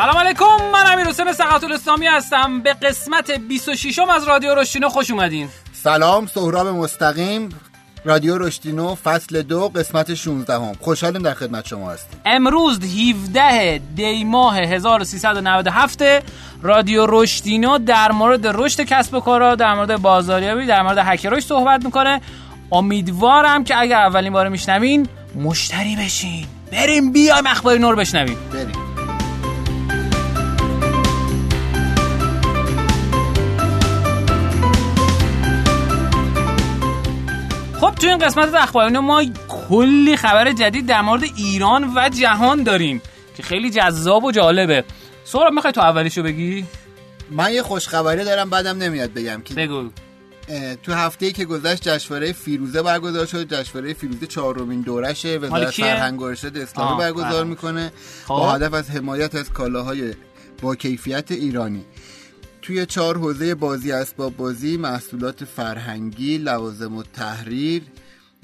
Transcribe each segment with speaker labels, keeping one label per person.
Speaker 1: سلام علیکم من امیر حسین سقط الاسلامی هستم. به قسمت 26 م از رادیو رشتینو خوش اومدین.
Speaker 2: سلام سهراب مستقیم رادیو رشتینو فصل دو قسمت 16 هم خوشحالیم در خدمت شما هستیم.
Speaker 1: امروز 17 دی ماه 1397 رادیو رشتینو در مورد رشد کسب و کارا در مورد بازاریابی در مورد هکرش صحبت می‌کنه. امیدوارم که اگر اولین بار میشنوین مشتری بشین. بریم بیایم اخبار نور بشنویم.
Speaker 2: بریم.
Speaker 1: تو این قسمت اخبار ما کلی خبر جدید در مورد ایران و جهان داریم که خیلی جذاب و جالبه. سورا می‌خوای تو اولیشو بگی؟
Speaker 2: من یه خوشخبری دارم بعدم نمیاد بگم که
Speaker 1: بگو.
Speaker 2: تو هفته ای که گذشت جشنواره فیروزه برگزار شد. جشنواره فیروزه چهارمین دورشه. وزارت
Speaker 1: کیه؟
Speaker 2: فرهنگ و ارشاد اسلامی برگزار. می‌کنه.
Speaker 1: خب.
Speaker 2: با هدف از حمایت از کالاهای با کیفیت ایرانی. توی چهار حوزه بازی اسباب بازی محصولات فرهنگی لوازم و تحریر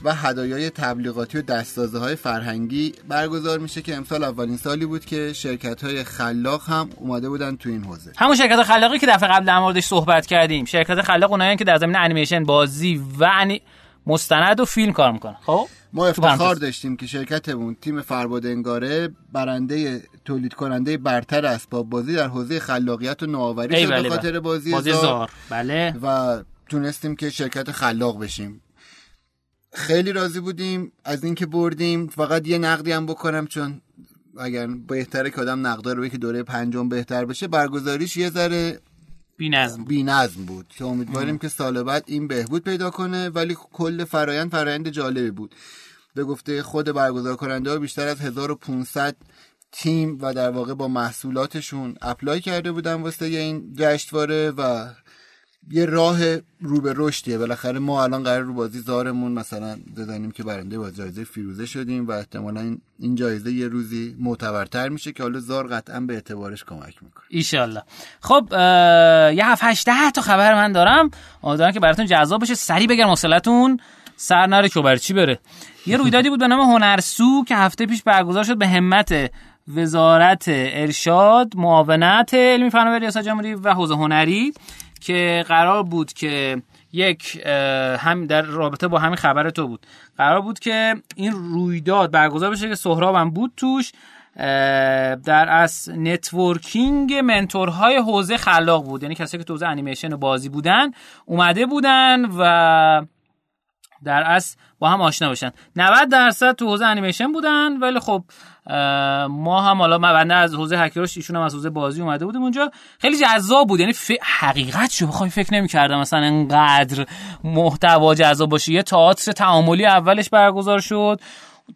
Speaker 2: و هدایای تبلیغاتی و دستازه های فرهنگی برگزار میشه که امسال اولین سالی بود که شرکت های خلاق هم اومده بودن تو این حوزه.
Speaker 1: همون شرکت خلاقی که دفعه قبل در موردش صحبت کردیم. شرکت خلاق اونایی که در زمینه انیمیشن بازی و انی... مستند و فیلم کار می‌کنه خب؟
Speaker 2: ما افتخار. داشتیم که شرکتمون تیم فرباد انگاره برنده تولید کننده برتر اسباب بازی در حوزه خلاقیت و نوآوری شد
Speaker 1: بله
Speaker 2: به
Speaker 1: بله.
Speaker 2: خاطر بازی,
Speaker 1: بازی
Speaker 2: زار.
Speaker 1: زار. بله.
Speaker 2: و تونستیم که شرکت خلاق بشیم. خیلی راضی بودیم از اینکه بردیم. فقط یه نقدی هم بکنم چون اگر بهتره که آدم نقدار رو که دوره پنجم بهتر بشه. برگزاریش یه ذره
Speaker 1: بی‌نظم
Speaker 2: بی نظم بود که امیدواریم که سال بعد این بهبود پیدا کنه ولی کل فرایند فرایند جالبی بود. به گفته خود برگزار کننده ها بیشتر از 1500 تیم و در واقع با محصولاتشون اپلای کرده بودن واسه این جشنواره و یه راه رو به رشدیه. بالاخره ما الان قرار رو بازی زارمون مثلا بزنیم که برنده با جایزه فیروزه شدیم و احتمالا این- جایزه یه روزی معتبرتر میشه که حالا زار قطعا به اعتبارش کمک می‌کنه.
Speaker 1: ایشالله. خب یه هفت هشت ده تا خبر من دارم. امیدوارم که براتون جذاب بشه سریع بگم حوصلتون سر نره چی بره. یه رویدادی بود به نام هنرسو که هفته پیش برگزار شد به همت وزارت ارشاد معاونت علمی فناوری ریاست جمهوری و حوزه هنری. که قرار بود که یک هم در رابطه با همین خبر تو بود. قرار بود که این رویداد برگزار بشه که سهرابم بود توش در از نتورکینگ منتورهای حوزه خلاق بود. یعنی کسایی که تو حوزه انیمیشن و بازی بودن اومده بودن و در اصل با هم آشنا بشن. 90 درصد تو حوزه انیمیشن بودن ولی خب ما هم حالا من از حوزه هکرش ایشون هم از حوزه بازی اومده بودیم اونجا. خیلی جذاب بود یعنی ف... حقیقت شو بخوای فکر نمی‌کردم مثلا انقدر محتوا جذاب باشه. یه تئاتر تعاملی اولش برگزار شد.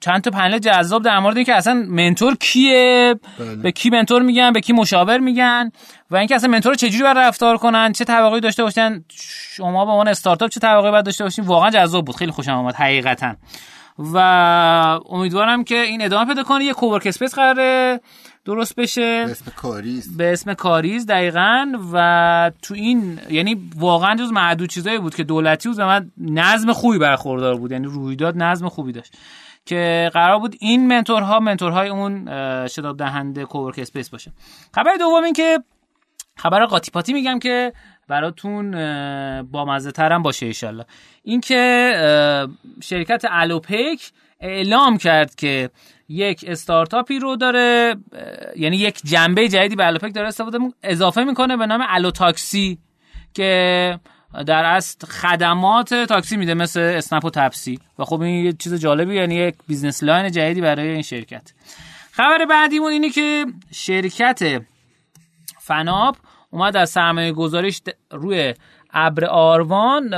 Speaker 1: چند تا پنل جذاب در مورد اینکه اصلا mentor کیه؟
Speaker 2: بله.
Speaker 1: به کی mentor میگن؟ به کی مشاور میگن؟ و اینکه اصلا mentor چجوری باید رفتار کنن؟ چه توقعی داشته باشن؟ شما به عنوان استارتاپ چه توقعی باید داشته باشین؟ واقعا جذاب بود. خیلی خوشم آمد حقیقتا. و امیدوارم که این ادامه پیدا کنه. یه cowork space قراره درست بشه.
Speaker 2: به اسم کاریست
Speaker 1: به اسم کاریز دقیقا. و تو این یعنی واقعا جز معدود چیزایی بود که دولتی بود و از نظم خوبی برخوردار بود. یعنی رویداد نظم خوبی داشت. که قرار بود این mentor ها mentor های اون شتاب دهنده co-work space باشه. خبر دوم این که خبر قاطی پاتی میگم که براتون با مزه ترم باشه ایشالله این که شرکت الوپیک اعلام کرد که یک استارتاپی رو داره یعنی یک جنبه جدیدی به الوپیک داره استفاده اضافه می‌کنه به نام الو تاکسی که در اصل خدمات تاکسی میده مثل اسنپ و تپسی. و خب این یه چیز جالبی یعنی یک business line جدیدی برای این شرکت. خبر بعدیمون اینه که شرکت فناپ اومد از سرمایه گذاریش روی ابر آروان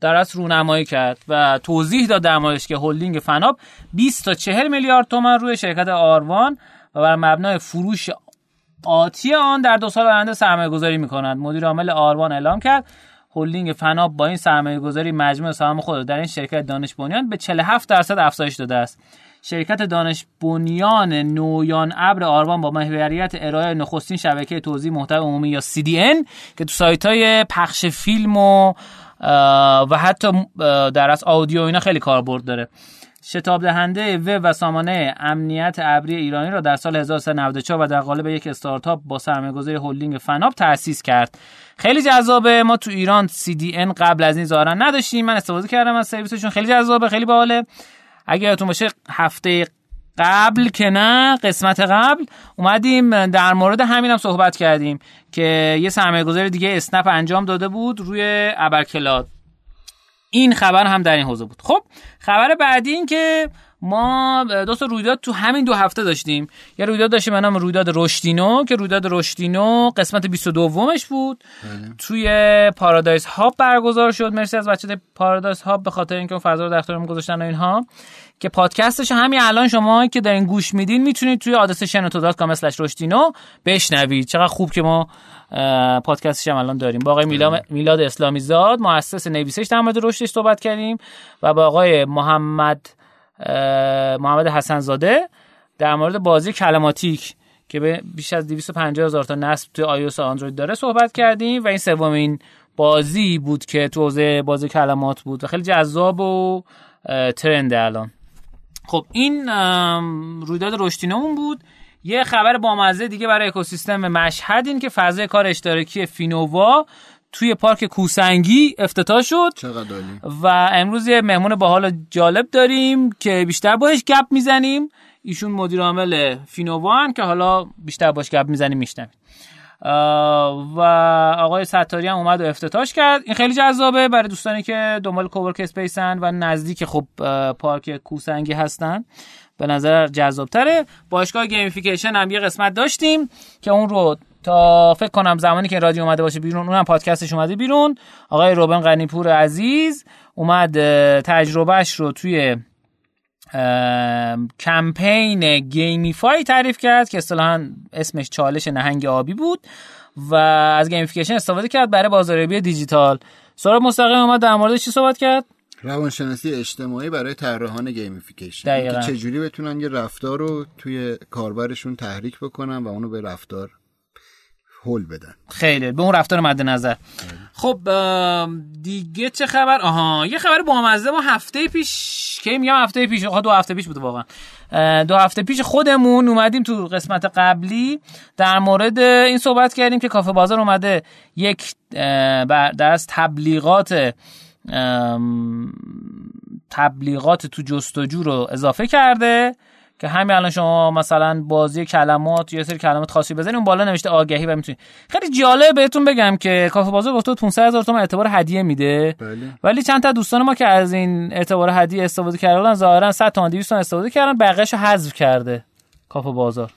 Speaker 1: در اصل رونمایی کرد و توضیح داد در موردش که هلدینگ فناپ 20 تا 40 میلیارد تومن روی شرکت آروان و بر مبنای فروش آتی آن در دو سال آینده سرمایه گذاری می‌کنند مدیر عامل آروان اعلام کرد هلدینگ فناپ با این سرمایه گذاری مجموع سهام خود در این شرکت دانش بنیان به 47 درصد افزایش داده است. شرکت دانش بنیان نویان ابر آروان با محوریت ارائه نخستین شبکه توزیع محتوای عمومی یا CDN که تو سایت های پخش فیلم و و حتی در از آودیو اینا خیلی کاربرد داره. شتاب دهنده وب و سامانه امنیت ابری ایرانی را در سال 1394 و در قالب یک استارتاپ با سرمایه‌گذاری هلدینگ فناب تأسیس کرد. خیلی جذابه. ما تو ایران CDN قبل از این ظاهرا نداشتیم. من استفاده کردم از سرویسشون. خیلی جذابه. خیلی باحاله. اگه یادتون باشه هفته قبل که نه قسمت قبل اومدیم در مورد همین هم صحبت کردیم که یه سرمایه گذاری دیگه اسنپ انجام داده بود روی ابرکلاد. این خبر هم در این حوزه بود. خب خبر بعدی این که ما دو تا رویداد تو همین دو هفته داشتیم. یه رویداد داشتیم نام رویداد رشدینو که رویداد رشدینو قسمت 22 مش بود.
Speaker 2: بله.
Speaker 1: توی پارادایس هاب برگزار شد. مرسی از بچه پارادایس هاب به خاطر اینکه اون فضا رو در اختیارمون گذاشتن و اینها. که پادکستش همین الان شما که دارین گوش میدین می‌تونید توی آدرس شنوتو.com رشدینو بشنوید. چقدر خوب که ما پادکستش هم الان داریم. با آقای میلا- میلاد اسلامی زاد مؤسس نویسش در مورد رشدش صحبت کردیم و با آقای محمد محمد حسن زاده در مورد بازی کلماتیک که به بیش از 250 هزار تا نصب توی iOS و اندروید داره صحبت کردیم و این سومین بازی بود که تو حوزه بازی کلمات بود و خیلی جذاب و اه، ترنده الان. خب این رویداد رشدینمون بود. یه خبر بامزه دیگه برای اکوسیستم مشهد این که فضای کار اشتراکی فینووا توی پارک کوسنگی افتتاح شد. و امروز یه مهمون باحال جالب داریم که بیشتر باش گپ می‌زنیم. ایشون مدیر عامل فینووان که حالا بیشتر باش گپ می‌زنیم میشنویم. و آقای ستاری هم اومد و افتتاحش کرد. این خیلی جذابه برای دوستانی که دنبال کوورک اسپیسن و نزدیک خب پارک کوسنگی هستن. به نظر جذابتره. باشگاه gamification هم یه قسمت داشتیم که اون رو تا فکر کنم زمانی که رادیو اومده باشه بیرون اونم پادکستش اومده بیرون. آقای روبن غنیپور عزیز اومد تجربهش رو توی کمپین gamify تعریف کرد که اصطلاحا اسمش چالش نهنگ آبی بود و از gamification استفاده کرد برای بازاریابی دیجیتال. سورا مستقیم اومد در مورد چی صحبت کرد؟
Speaker 2: روانشناسی اجتماعی برای طراحان گیمفیکیشن.
Speaker 1: دقیقاً.
Speaker 2: که چجوری بتونن یه رفتار رو توی کاربرشون تحریک بکنن و اونو به رفتار هول بدن.
Speaker 1: خیلی به اون رفتار مد نظر. خب دیگه چه خبر؟ آها یه خبر بامزه. ما هفته پیش کی میگم هفته پیش؟ آها دو هفته پیش بود واقعا. دو هفته پیش خودمون اومدیم تو قسمت قبلی در مورد این صحبت کردیم که کافه بازار اومده یک در از تبلیغات تبلیغات تو جستجو رو اضافه کرده که همین الان شما مثلا بازی کلمات یا سری کلمات خاصی بزنید اون بالا نوشته آگهی و می‌تونید خیلی جالب بهتون بگم که کافه بازار گفته بود 500 هزار تومان اعتبار هدیه میده.
Speaker 2: بله.
Speaker 1: ولی چند تا دوستان ما که از این اعتبار هدیه استفاده کردن ظاهرا 100 تا 200 تومن استفاده کردن بقیه‌شو حذف کرده کافه بازار.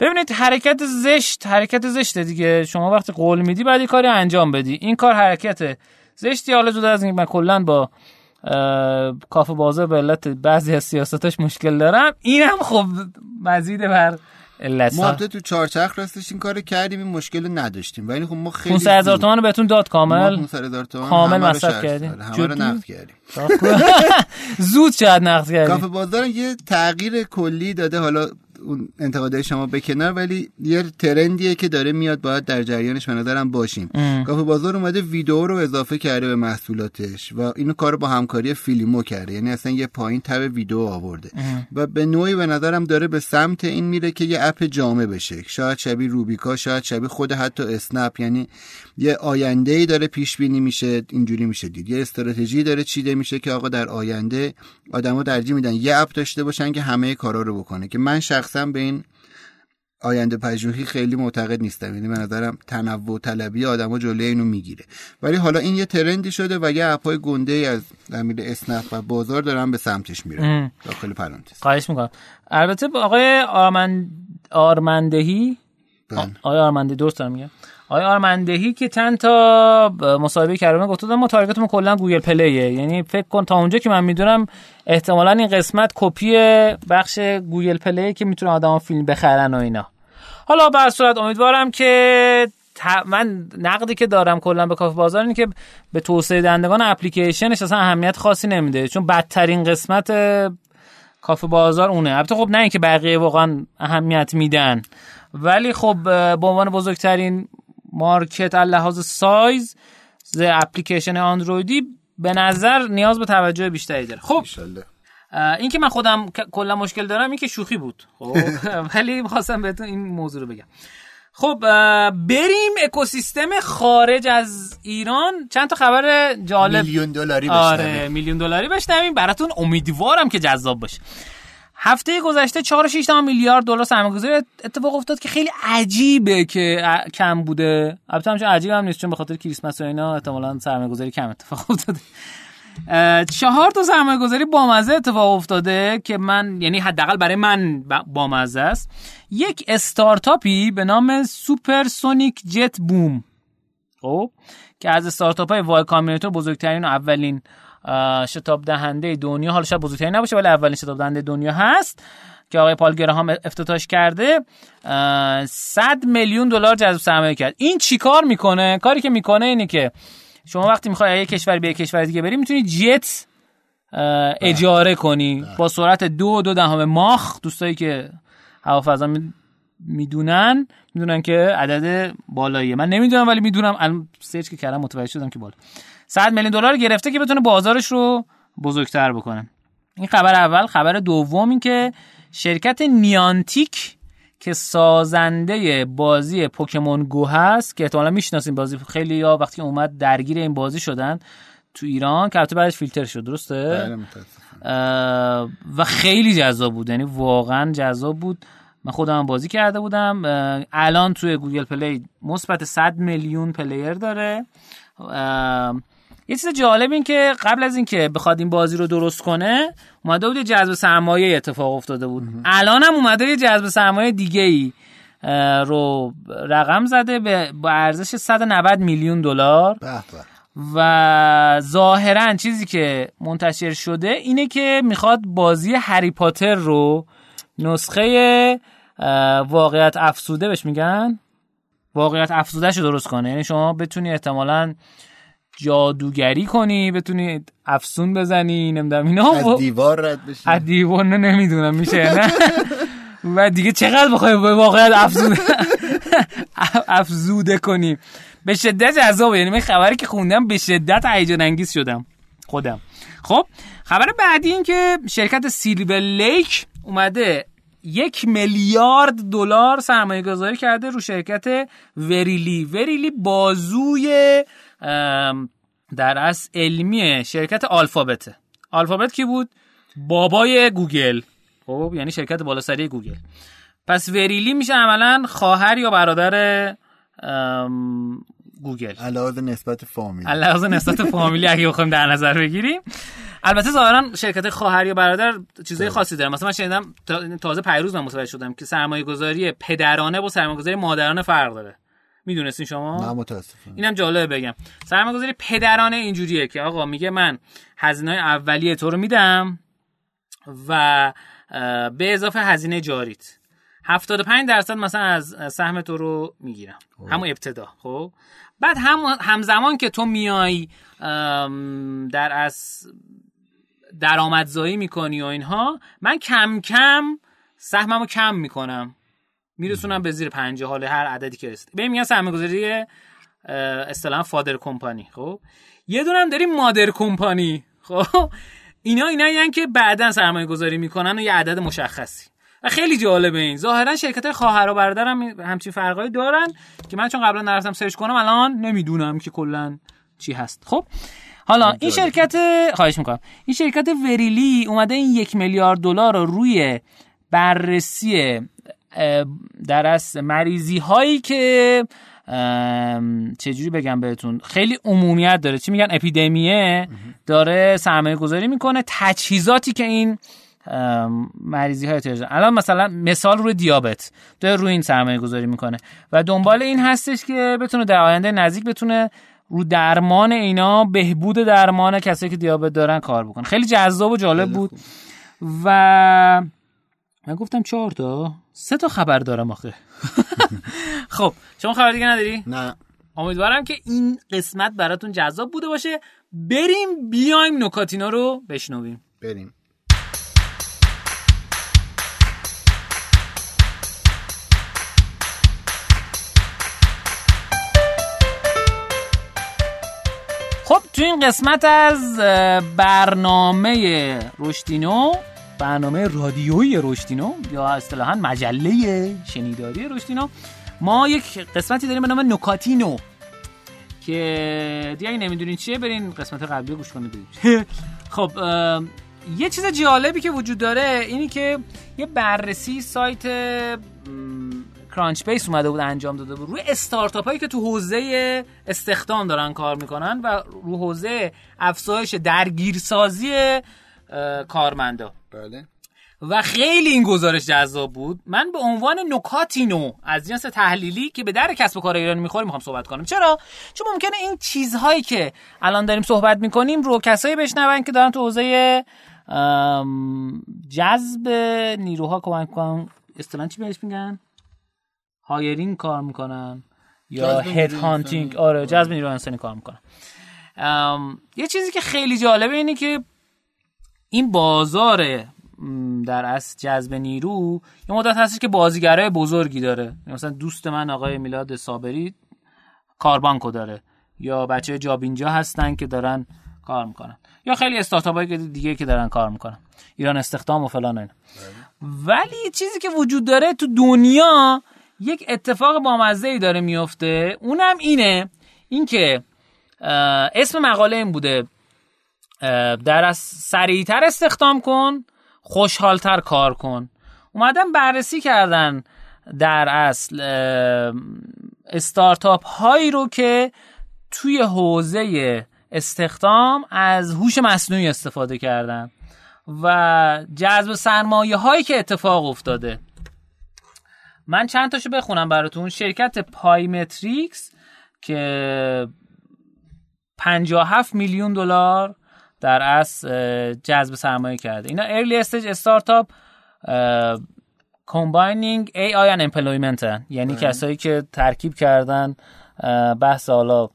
Speaker 1: ببینید حرکت زشت حرکت زشته دیگه. شما وقتی قول میدی بعد کاری انجام بدی. این کار حرکت زشتی. حالا جدا از اینکه من کلا با اه، کافه بازار به علت بعضی از سیاستاش مشکل دارم. اینم خب مزید بر علت
Speaker 2: ما تو چهارچرخ راستش این کار کردیم این مشکل رو نداشتیم. ولی خب ما خیلی
Speaker 1: 500 هزار تومان رو بهتون داد کامل.
Speaker 2: 500 هزار تومان
Speaker 1: کامل مصرف کردیم.
Speaker 2: همه رو؟ نقد کردیم.
Speaker 1: زود شاید نقد کردی
Speaker 2: کافه بازار یه تغییر کلی داده. حالا اون انتقادهای شما به کنار ولی یه ترندیه که داره میاد باید در جریانش به نظرم باشیم.
Speaker 1: ام.
Speaker 2: کافه بازار اومده ویدیو رو اضافه کرده به محصولاتش و اینو کار با همکاری فیلمو کرده. یعنی اصلا یه پایین تب ویدیو آورده. و به نوعی به نظرم داره به سمت این میره که یه اپ جامع بشه. شاید شبیه روبیکا شاید شبیه خود حتی اسنپ. یعنی یه آینده ای داره پیش بینی میشه اینجوری میشه دید. یه استراتژی داره چیده میشه که آقا در آینده آدما ترجیح میدن یه اپ داشته باشن که همه کارا رو بکنه. که من شخصا به این آینده پژوهی خیلی معتقد نیستم. یعنی به نظرم تنوع طلبی آدما جلوی اینو می‌گیره. ولی حالا این یه ترندی شده و یه اپای گنده ای از امیر اسنپ و بازار دارن به سمتش میرن. داخل پرانتز.
Speaker 1: خواهش می‌کنم. البته آقای آرمن... آرمندهی؟
Speaker 2: بله.
Speaker 1: آقای آرمندهی درست دارم میگم. آقای آرمندهی که چند تا مصاحبه کردم گفته ما target مون کلا گوگل پلیه. یعنی فکر کن تا اونجا که من می‌دونم احتمالا این قسمت کپی بخش گوگل پلیه که می‌تونه آدما فیلم بخرن و اینا. حالا به هر صورت امیدوارم که من نقدی که دارم کلا به کافه بازار اینه که به توسعه دهندگان اپلیکیشنش اصلا اهمیت خاصی نمیده. چون بدترین قسمت کافه بازار اونه. البته خب نه اینکه بقیه واقعا اهمیت میدن. ولی خب به عنوان بزرگترین مارکت از لحاظ سایز ز اپلیکیشن اندرویدی به نظر نیاز به توجه بیشتری داره. خب. این که من خودم کلا مشکل دارم این که شوخی بود. خب ولی می‌خواستم بهتون این موضوع رو بگم. خب بریم اکوسیستم خارج از ایران. چند تا خبر جالب.
Speaker 2: میلیون دلاری
Speaker 1: آره میلیون دلاری بشنویم. براتون امیدوارم که جذاب باشه. هفته گذشته 4 6 میلیارد دلار سرمایه‌گذاری. اتفاق افتاد که خیلی عجیبه که کم بوده. البته همچنین عجیب هم نیست چون به خاطر کریسمس و اینا احتمالاً سرمایه‌گذاری کم اتفاق افتاده. چهار تا سرمایه گذاری بامزه اتفاق افتاده که من یعنی حداقل برای من بامزه است. یک استارتاپی به نام supersonic jet بوم خب که از استارتاپ های وای کامبیناتور بزرگترین و اولین شتاب دهنده دنیا. حالا شاید بزرگترین نباشه ولی اولین شتاب دهنده دنیا هست که آقای پال گراهام افتتاحش کرده. 100 میلیون دلار جذب سرمایه کرد. این چیکار می‌کنه؟ کاری که می‌کنه اینه که شما وقتی می‌خوای یه کشور به کشور دیگه بری می‌تونی جت اجاره کنی. با سرعت دو دو دهم ماخ. دوستایی که هوافضا می‌دونن می‌دونن که عدد بالاییه. من نمی‌دونم ولی می‌دونم. الان سرچ که کردم متوجه شدم که بالا. 100 میلیون دلار گرفته که بتونه بازارش رو بزرگتر بکنه. این خبر اول. خبر دوم این که شرکت نیانتیک که سازنده بازی پوکمون گو هست که احتمالا می‌شناسین بازی. خیلی یا وقتی اومد درگیر این بازی شدن تو ایران که البته بعدش فیلتر شد. درسته؟
Speaker 2: بله،
Speaker 1: و خیلی جذاب بود. یعنی واقعا جذاب بود. من خودم بازی کرده بودم. الان توی گوگل پلی مثبت 100 میلیون player داره. یه چیز جالب این که قبل از اینکه بخواد این بازی رو درست کنه اومده بود جذب سرمایه اتفاق افتاده بود. الان هم اومده یه جذب سرمایه دیگه ای رو رقم زده به با ارزش 190 میلیون دلار. و ظاهرا چیزی که منتشر شده اینه که می‌خواد بازی هری پاتر رو نسخه واقعیت افسوده بهش میگن؟ واقعیت افزوده رو درست کنه. یعنی شما بتونی احتمالاً جادوگری کنی بتونی افسون بزنی نمی‌دونم اینا.
Speaker 2: از دیوار رد بشی.
Speaker 1: از دیوار نه نمی‌دونم میشه نه؟ و دیگه چقدر بخوای به واقعیت افزوده افزوده کنی؟ به شدت جذابه. یعنی من خبری که خوندم به شدت هیجان انگیز شدم. خودم. خب خبر بعدی این که شرکت سیلور لیک اومده یک میلیارد دلار سرمایه گذاری کرده رو شرکت وریلی. وریلی بازوی در از علمی شرکت آلفابته. آلفابت کی بود؟ بابای گوگل. خب یعنی شرکت بالاسری گوگل. پس وریلی میشه عملا خواهر یا برادر گوگل.
Speaker 2: علاوه نسبت فامیلی.
Speaker 1: علاوه نسبت فامیلی اگه بخوایم در نظر بگیریم. البته ظاهرا شرکت خواهر یا برادر چیزای خاصی داره مثلا من شنیدم تازه پیروز من متوجه شدم که سرمایه گذاری پدرانه با سرمایه گذاری مادرانه فرق داره. می‌دونستین شما؟
Speaker 2: نه متاسفم.
Speaker 1: اینم جالبه بگم. سرمایه‌گذاری پدرانه اینجوریه که آقا میگه من هزینه اولیه تو رو میدم و به اضافه هزینه جاریت. 75 درصد مثلا از سهم تو رو می‌گیرم. خب. همون ابتدا خب؟ بعد هم همزمان که تو میای در از درآمدزایی می‌کنی و اینها من کم کم سهممو کم می‌کنم. میرسونم به زیر پنجه حال هر عددی که رسید ببین میگن سرمایه‌گذاری اصطلاحا فادر کمپانی خب؟ یه دونم داریم مادر کمپانی. خب؟ اینا اینا یعنی که بعدا سرمایه گذاری می‌کنن و یه عدد مشخصی. و خیلی جالبه این. ظاهرا شرکت خواهر و برادر هم همچین فرقایی دارن که من چون قبلا نرفتم سرچ کنم الان نمی‌دونم که کلا چی هست. خب حالا این شرکت خواهش می‌کنم. این شرکت وریلی اومده این یک میلیارد دلار رو روی بررسی در از مریضی هایی که چجوری بگم بهتون خیلی عمومیت داره. چی میگن؟ اپیدمیه. داره سرمایه گذاری می‌کنه. تجهیزاتی که این مریضی های احتیاج الان مثلا مثال روی دیابت داره روی این سرمایه گذاری می‌کنه و دنبال این هستش که بتونه در آینده نزدیک بتونه رو درمان اینا بهبود درمان کسایی که دیابت دارن کار بکنه. خیلی جذاب و جالب بود. و من گفتم چهار تا؟ سه تا خبر دارم آخه. خب شما خبر دیگه نداری؟
Speaker 2: نه.
Speaker 1: امیدوارم که این قسمت براتون جذاب بوده باشه. بریم بیایم نکاتینا رو بشنویم.
Speaker 2: بریم.
Speaker 1: خب تو این قسمت از برنامه رشدینو برنامه رادیویی رشدینو یا اصطلاحا مجله شنیداری رشدینو ما یک قسمتی داریم به نام نکاتینو که دیگه اگه نمی‌دونین چیه برین قسمت قبلی گوش کنید. خب یه چیز جالبی که وجود داره اینی که یه بررسی سایت کرانچ بیس اومده بود انجام داده بود. روی استارتاپ هایی که تو حوزه استخدام دارن کار می‌کنن و رو حوزه افزایش درگیرسازی کارمندا.
Speaker 2: بله.
Speaker 1: و خیلی این گزارش جذاب بود. من به عنوان نکاتی نو از جنس تحلیلی که به در کسب و کار ایرانی می‌خوریم می‌خوام صحبت کنم. چرا؟ چون ممکنه این چیزهایی که الان داریم صحبت می‌کنیم رو کسایی بشنون که دارن تو حوزه جذب نیروها کمک کنن اصطلاحا چی بهش میگن؟ هایرینگ کار می‌کنن یا هد هانتینگ آره جذب نیرو انسانی کار می‌کنن یه چیزی که خیلی جالبه اینه که این بازار در از جذب نیرو یه مدت هستی که بازیگرای بزرگی داره. مثلا دوست من آقای میلاد صابری کاربانکو داره. یا بچه جابینجا هستن که دارن کار می‌کنن. یا خیلی استارتاپ دیگه که دارن کار می‌کنن. ایران استخدام و فلان اینا. ولی چیزی که وجود داره تو دنیا یک اتفاق بامزه ای داره میفته. اونم اینه. اینکه اسم مقاله این بوده. در از سریعتر استخدام کن خوشحالتر کار کن. اومدن بررسی کردن در اصل استارتاپ هایی رو که توی حوزه استخدام از هوش مصنوعی استفاده کردن و جذب سرمایه هایی که اتفاق افتاده. من چند تاشو بخونم براتون. شرکت پایمتریکس که 57 میلیون دلار در از جذب سرمایه کرده. اینا early stage startup combining AI and employment یعنی بله. کسایی که ترکیب کردن بحث حالا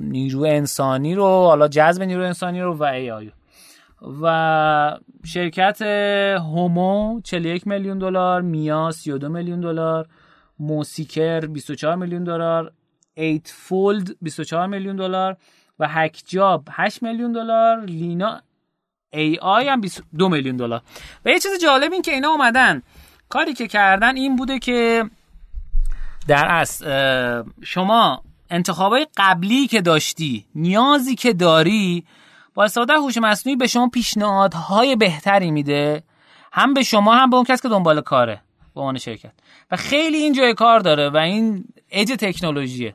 Speaker 1: نیرو انسانی رو حالا جذب نیرو انسانی رو و AI و شرکت هومو 41 میلیون دلار میا 32 میلیون دلار موسیکر 24 میلیون دلار ایت فولد 24 میلیون دلار و هک جاب 8 میلیون دلار لینا ای آی هم 22 میلیون دلار. و یه چیز جالب این که اینا اومدن. کاری که کردن این بوده که در اصل شما انتخابای قبلی که داشتی نیازی که داری با استفاده هوش مصنوعی به شما پیشنهادهای بهتری میده. هم به شما هم به اون کس که دنبال کاره به عنوان شرکت. و خیلی این جای کار داره و این اج تکنولوژیه.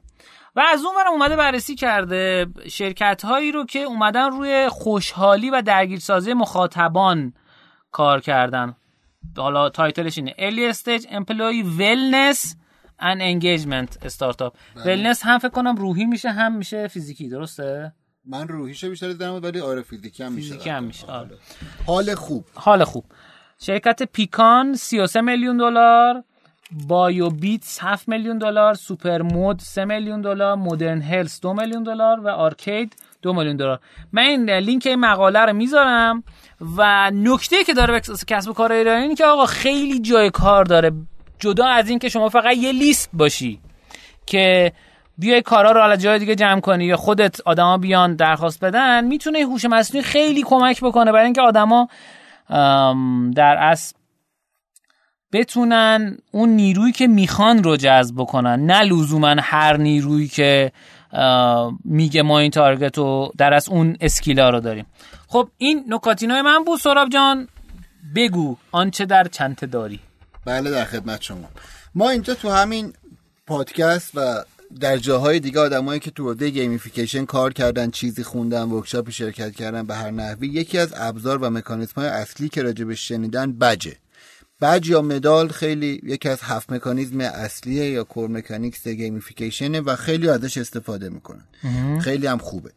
Speaker 1: و از اون ورم اومده بررسی کرده شرکت هایی رو که اومدن روی خوشحالی و درگیرسازی مخاطبان کار کردن. حالا تایتلش اینه. Early Stage Employee Wellness and Engagement Startup. Wellness هم فکر کنم روحی میشه هم میشه فیزیکی درسته؟
Speaker 2: من روحیشو بیشتر دیدم ولی آره فیزیکی هم میشه
Speaker 1: فیزیکی هم میشه. آره.
Speaker 2: حال خوب.
Speaker 1: حال خوب. شرکت پیکان 33 میلیون دلار. بایو بیتس 7 میلیون دلار. سوپر مود 3 میلیون دلار. مدرن هلس 2 میلیون دلار. و آرکید 2 میلیون دلار. من این لینک این مقاله رو می‌ذارم و نکته که داره کسب و کار ایرانی اینه که آقا خیلی جای کار داره. جدا از این که شما فقط یه لیست باشی که بیای کارا رو حالا جای دیگه جمع کنی یا خودت آدما بیان درخواست بدن می‌تونه هوش مصنوعی خیلی کمک بکنه برای اینکه آدما در اصل بتونن اون نیرویی که می‌خوان رو جذب بکنن. نه لزوما هر نیرویی که میگه ما این تارگت رو در از اون اسکیلا رو داریم. خب این نکاتینای من بود. سراب جان بگو آنچه در چنته داری.
Speaker 2: بله در خدمت شما. ما اینجا تو همین پادکست و در جاهای دیگه آدمایی که تو حوزه gamification کار کردن چیزی خوندن workshop ی شرکت کردن به هر نحوی یکی از ابزار و مکانیزم های اصلی که راجع به شنیدن بجه. بج یا مدال خیلی یکی از هفت مکانیزم اصلیه یا core mechanics gamification ه و خیلی ازش استفاده می‌کنن. خیلی هم خوبه.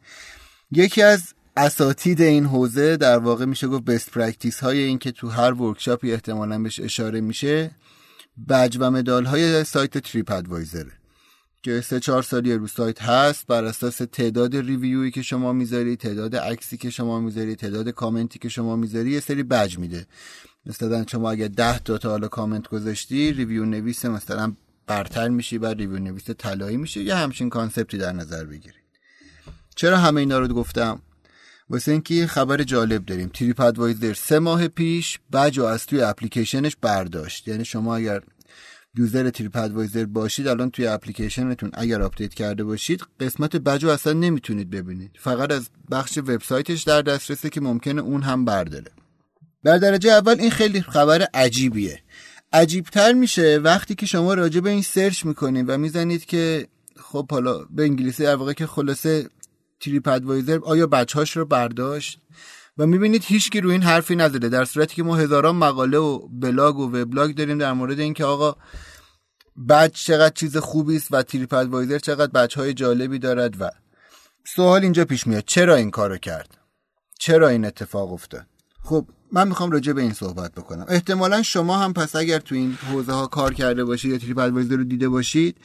Speaker 2: یکی از اساتید این حوزه در واقع میشه گفت best practice های این که تو هر workshop ی احتمالا بهش اشاره میشه بج و مدال های سایت تریپ ادوایزره که سه چهار سالی رو سایت هست بر اساس تعداد review یی که شما می‌ذاری تعداد عکسی که شما می‌ذاری تعداد کامنتی که شما می‌ذاری یه سری بج میده. مثلا شما اگه ده تا تا حالا کامنت گذاشتی review نویس مثلا برتر میشی بعد review نویس طلایی میشه یه همچین concept ی در نظر بگیرید. چرا همه اینا رو گفتم؟ واسه اینکه خبر جالب داریم. TripAdvisor سه ماه پیش badge و از توی اپلیکیشنش برداشت. یعنی شما اگر user TripAdvisor باشید الان توی اپلیکیشنتون اگر update کرده باشید قسمت بجو اصلا نمی‌تونید ببینید. فقط از بخش وبسایتش در دسترسه که ممکنه اون هم برداره. در درجه اول این خیلی خبر عجیبیه. عجیبتر میشه وقتی که شما راجع به این search می‌کنید و می‌زنید که خب حالا به انگلیسی در واقع که خلاصه TripAdvisor آیا badge هاش رو برداشت؟ و می‌بینید هیچکی روی این حرفی نزده در صورتی که ما هزاران مقاله و بلاگ و وبلاگ داریم در مورد اینکه آقا بچ چقدر چیز خوبی است و TripAdvisor چقدر badge های جالبی دارد و سوال اینجا پیش میاد چرا این کارو کرد؟ چرا این اتفاق افتاد؟ خب من می‌خوام راجع به این صحبت بکنم. احتمالا شما هم پس اگر تو این حوزه ها کار کرده باشید یا TripAdvisor رو دیده باشید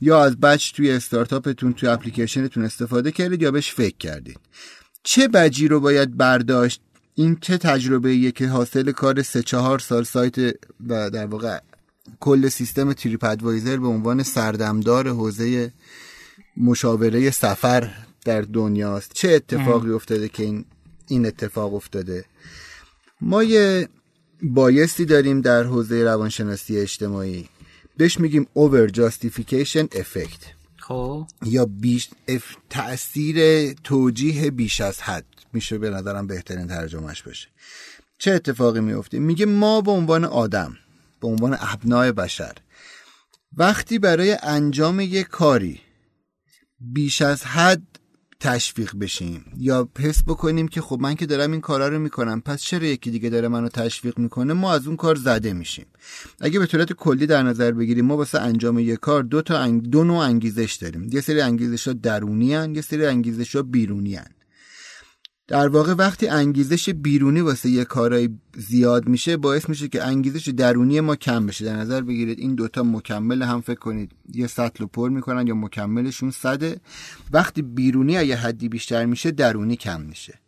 Speaker 2: یا از بچ توی استارتاپتون توی اپلیکیشنتون استفاده کردید یا بهش فکر کردید. چه بجی رو باید برداشت؟ این چه تجربه که حاصل کار سه چهار سال سایت و در واقع کل سیستم تریپ ادوایزر به عنوان سردمدار حوزه مشاوره سفر در دنیاست چه اتفاقی افتاده که این این اتفاق افتاده؟ ما یه بایستی داریم در حوزه روانشناسی اجتماعی. بهش میگیم over justification effect.
Speaker 1: خب؟
Speaker 2: یا بیش اف... تأثیر توجیه بیش از حد میشه به نظرم بهترین ترجمهش باشه چه اتفاقی میفته میگه ما به عنوان آدم به عنوان ابنای بشر وقتی برای انجام یک کاری بیش از حد تشویق بشیم. یا حس بکنیم که خب من که دارم این کارا رو می‌کنم پس چرا یکی دیگه داره منو تشویق می‌کنه؟ ما از اون کار زده میشیم. اگه به صورت کلی در نظر بگیریم ما واسه انجام یک کار دو تا انگ... دو نوع انگیزش داریم. یه سری انگیزش ها درونی هن، یه سری انگیزش ها بیرونی هن. در واقع وقتی انگیزش بیرونی واسه یه کارای زیاد میشه باعث میشه که انگیزش درونی ما کم بشه. در نظر بگیرید این دوتا مکمل هم فکر کنید. یه سطل رو پر می‌کنن یا مکملشون صده. وقتی بیرونی یه حدی بیشتر میشه درونی کم میشه.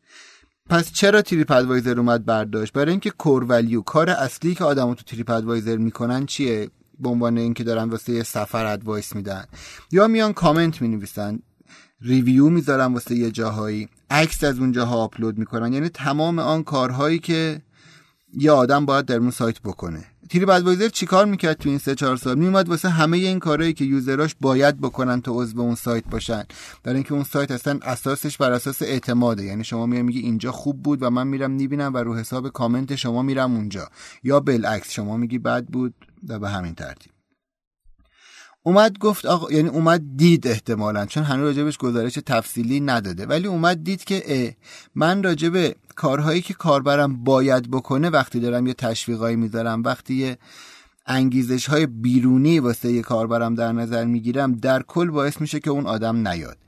Speaker 2: پس چرا TripAdvisor اومد برداشت؟ برای اینکه core value کار اصلی که آدمو تو TripAdvisor می‌کنن چیه؟ به عنوان اینکه دارن واسه یه سفر advice میدن. یا میان کامنت می‌نویسن. review می‌ذارن واسه یه جاهایی. عکس از اونجاها آپلود می‌کنن. یعنی تمام آن کارهایی که یه آدم باید در اون سایت بکنه. TripAdvisor چیکار می‌کرد تو این سه چهار سال؟ میومد واسه همه این کارهایی که user اش باید بکنن تا عضو اون سایت باشن. برای اینکه اون سایت اصلا اساسش بر اساس اعتماده. یعنی شما میای میگی اینجا خوب بود و من میرم می‌بینم و رو حساب کامنت شما میرم اونجا. یا بالعکس شما میگی بد بود و به همین ترتیب. اومد گفت آقا یعنی اومد دید احتمالا چون هنوز راجبش گزارش تفصیلی نداده. ولی اومد دید که اه من راجب کارهایی که کاربرم باید بکنه وقتی دارم یه تشویقایی می‌ذارم وقتی یه انگیزش های بیرونی واسه یه کاربرم در نظر می‌گیرم در کل باعث میشه که اون آدم نیاد.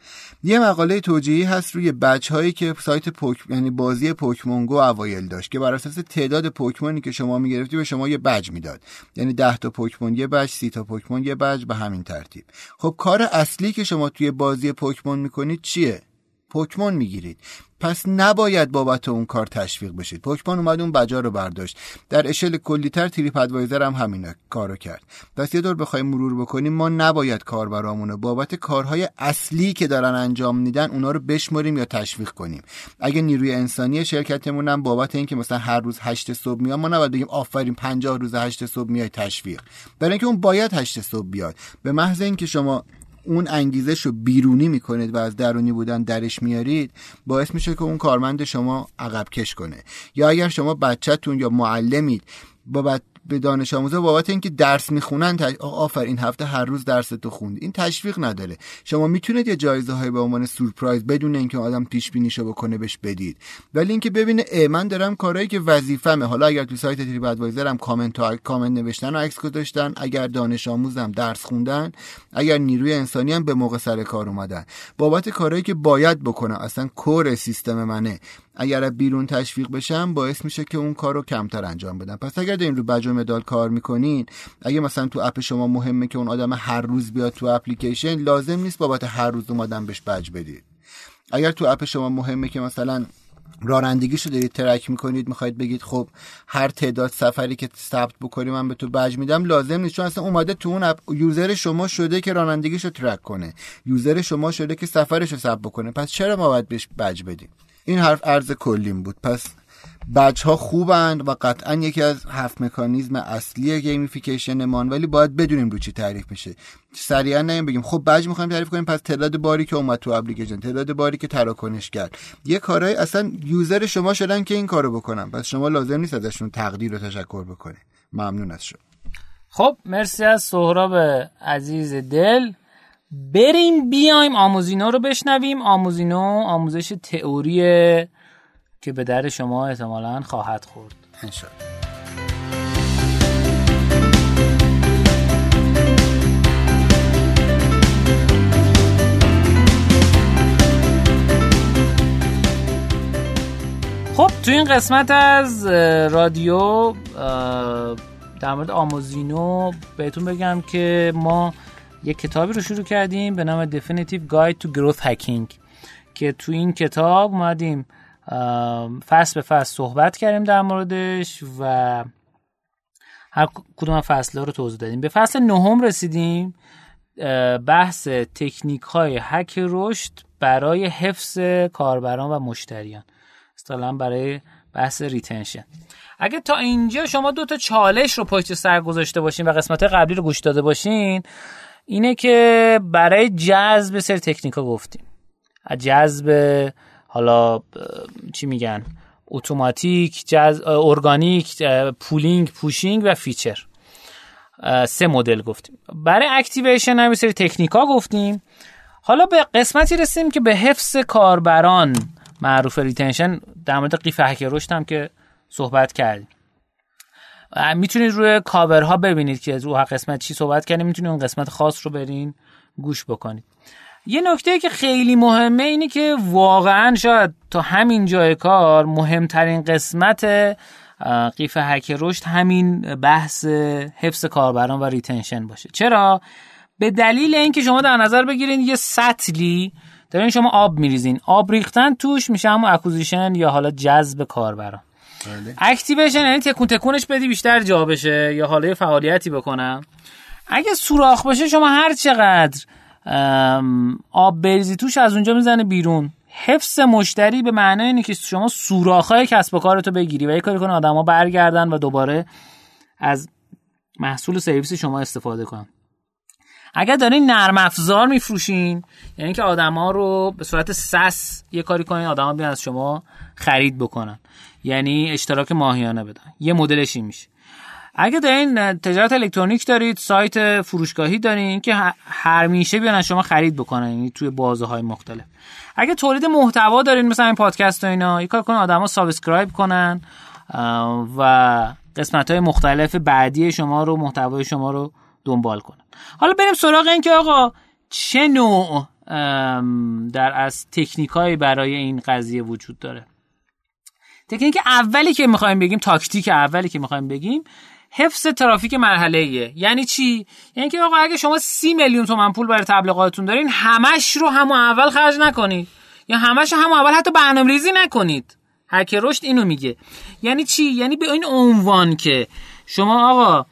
Speaker 2: یه مقاله توجیهی هست روی بچ هایی که سایت پوک یعنی بازی پوکمون گو اوایل داشت که بر اساس تعداد پوکمونی که شما می‌گرفتی به شما یه بج می‌داد. یعنی 10 تا پوکمون یه بج 30 تا پوکمون یه بج به همین ترتیب. خب کار اصلی که شما توی بازی پوکمون می‌کنید چیه؟ پوکمون می‌گیرید. پس نباید بابت اون کار تشویق بشید. پوکمان اومد اون بجا رو برداشت. در اشل کلیتر تریپ ادوایزر هم همین کارو کرد. پس یه دور بخوایم مرور بکنیم ما نباید کاربرامونو بابت کارهای اصلی که دارن انجام میدن اونا رو بشمریم یا تشویق کنیم. اگه نیروی انسانی شرکتمون هم بابت اینکه مثلا هر روز 8 صبح میاد ما نباید بگیم آفرین 50 روز 8 صبح میای تشویق. برای اینکه اون باید 8 صبح بیاد. به محض اینکه شما اون انگیزش رو بیرونی می‌کنید و از درونی بودن درش میارید باعث میشه که اون کارمند شما عقب کش کنه. یا اگر شما بچهتون یا معلمید با به دانش آموزا بابت اینکه درس می‌خونن تش... آفر این هفته هر روز درس تو خوند. این تشویق نداره. شما می‌تونید یه جایزه های به عنوان سورپرایز بدون اینکه آدم پیش بینیشو بکنه بهش بدید. ولی اینکه ببینه من دارم کارهایی که وظیفمه حالا اگر تو سایت تریپ ادوایزر هم کامنت و کامنت نوشتن و عکس گذاشتن اگر دانش آموزم درس خوندن اگر نیروی انسانی هم به موقع سر کار اومدن. بابت کارهایی که باید بکنم اصلا core system منه. اگر بیرون تشویق بشم باعث میشه که اون کار رو کمتر انجام بدم. پس اگر دارین رو بج و مدال کار می‌کنین اگه مثلا تو اپ شما مهمه که اون آدم هر روز بیاد تو اپلیکیشن لازم نیست بابت هر روز اومدن بهش بج بدید. اگر تو اپ شما مهمه که مثلا رانندگیش رو دارید track می‌کنید می‌خواید بگید خب هر تعداد سفری که ثبت بکنی من به تو بج میدم لازم نیست. چون اصلا اومده تو اون اپ user شما شده که رانندگیش رو track کنه. user شما شده که سفرش رو ثبت بکنه. پس چرا ما باید بهش بج بدیم؟ این حرف عرض کلیم بود. پس بچ ها خوبند و قطعا یکی از هفت مکانیزم اصلی gamification ان ولی باید بدونیم رو چی تعریف میشه. سریعا نیایم بگیم خب badge می‌خوایم تعریف کنیم. پس تعداد باری که اومد تو اپلیکیشن تعداد باری که تراکنش کرد. یه کارهای اصلا user شما شدن که این کارو بکنن. پس شما لازم نیست ازشون تقدیر و تشکر بکنه ممنون از شما.
Speaker 1: خب مرسی از سهراب عزیز دل. بریم بیایم آموزینو رو بشنویم. آموزینو آموزش تئوری که به در شما احتمالا خواهد خورد.
Speaker 2: انشاءالله.
Speaker 1: خب تو این قسمت از رادیو در مورد آموزینو بهتون بگم که ما یک کتابی رو شروع کردیم به نام Definitive Guide to Growth Hacking که تو این کتاب اومدیم فصل به فصل صحبت کردیم در موردش و هر کدوم فصل رو توضیح دادیم. به فصل نهم رسیدیم بحث تکنیک های هک رشد برای حفظ کاربران و مشتریان اصطلاحا برای بحث retention اگه تا اینجا شما دو تا چالش رو پشت سر گذاشته باشین و قسمت قبلی رو گوش داده باشین اینه که برای جذب سر تکنیکا گفتیم. جذب حالا چی میگن؟ اتوماتیک جز... organic pulling pushing و feature. سه مدل گفتیم. برای activation هم سری تکنیکا گفتیم. حالا به قسمتی رسیم که به حفظ کاربران معروف retention در مورد قیف هک رشد هم که صحبت کردیم. می‌تونید روی کاورها ببینید که رو قسمت چی صحبت کردیم. می‌تونید اون قسمت خاص رو برین گوش بکنید. یه نکته که خیلی مهمه اینه که واقعا شاید تا همین جای کار مهمترین قسمت قیف هک رشد همین بحث حفظ کاربران و retention باشه. چرا؟ به دلیل اینکه شما در نظر بگیرید یه سطلی دارین شما آب میریزین. آب ریختن توش میشه همون acquisition یا حالا جذب کاربران. activation یعنی تکون تکونش بدی بیشتر جا بشه یا حالا فعالیتی بکنم. اگه سوراخ باشه شما هر چقدر آب بریزی توش از اونجا می‌زنه بیرون. حفظ مشتری به معنای اینه که شما سوراخ‌های کسب و کارتو بگیری و یه کاری کنه آدما برگردن و دوباره از محصول سرویس شما استفاده کنن. اگر دارین نرم افزار میفروشین یعنی که آدما رو به صورت SaaS یه کاری کنین آدما بیان از شما خرید بکنن. یعنی اشتراک ماهیانه بدن. یه مدلش این میشه. اگه دارین تجارت الکترونیک دارید سایت فروشگاهی دارین که هر میشه بیان شما خرید بکنن یعنی توی بازه های مختلف. اگه تولید محتوا دارین مثلا این پادکست و اینا یه کار کنن آدما subscribe کنن و قسمت های مختلف بعدی شما رو محتوای شما رو دنبال کنن. حالا بریم سراغ این که آقا چه نوع در از تکنیک برای این قضیه وجود داره. تکنیک اولی که می‌خوایم بگیم تاکتیک اولی که می‌خوایم بگیم حفظ ترافیک مرحله ایه یعنی چی؟ یعنی که آقا اگه شما سی میلیون تومن پول برای تبلیغاتتون دارین همش رو همون اول خرج نکنید. یا همش همون اول حتی برنامه‌ریزی نکنید. هک رشد اینو میگه. یعنی چی؟ یعنی به این عنوان که شما آقا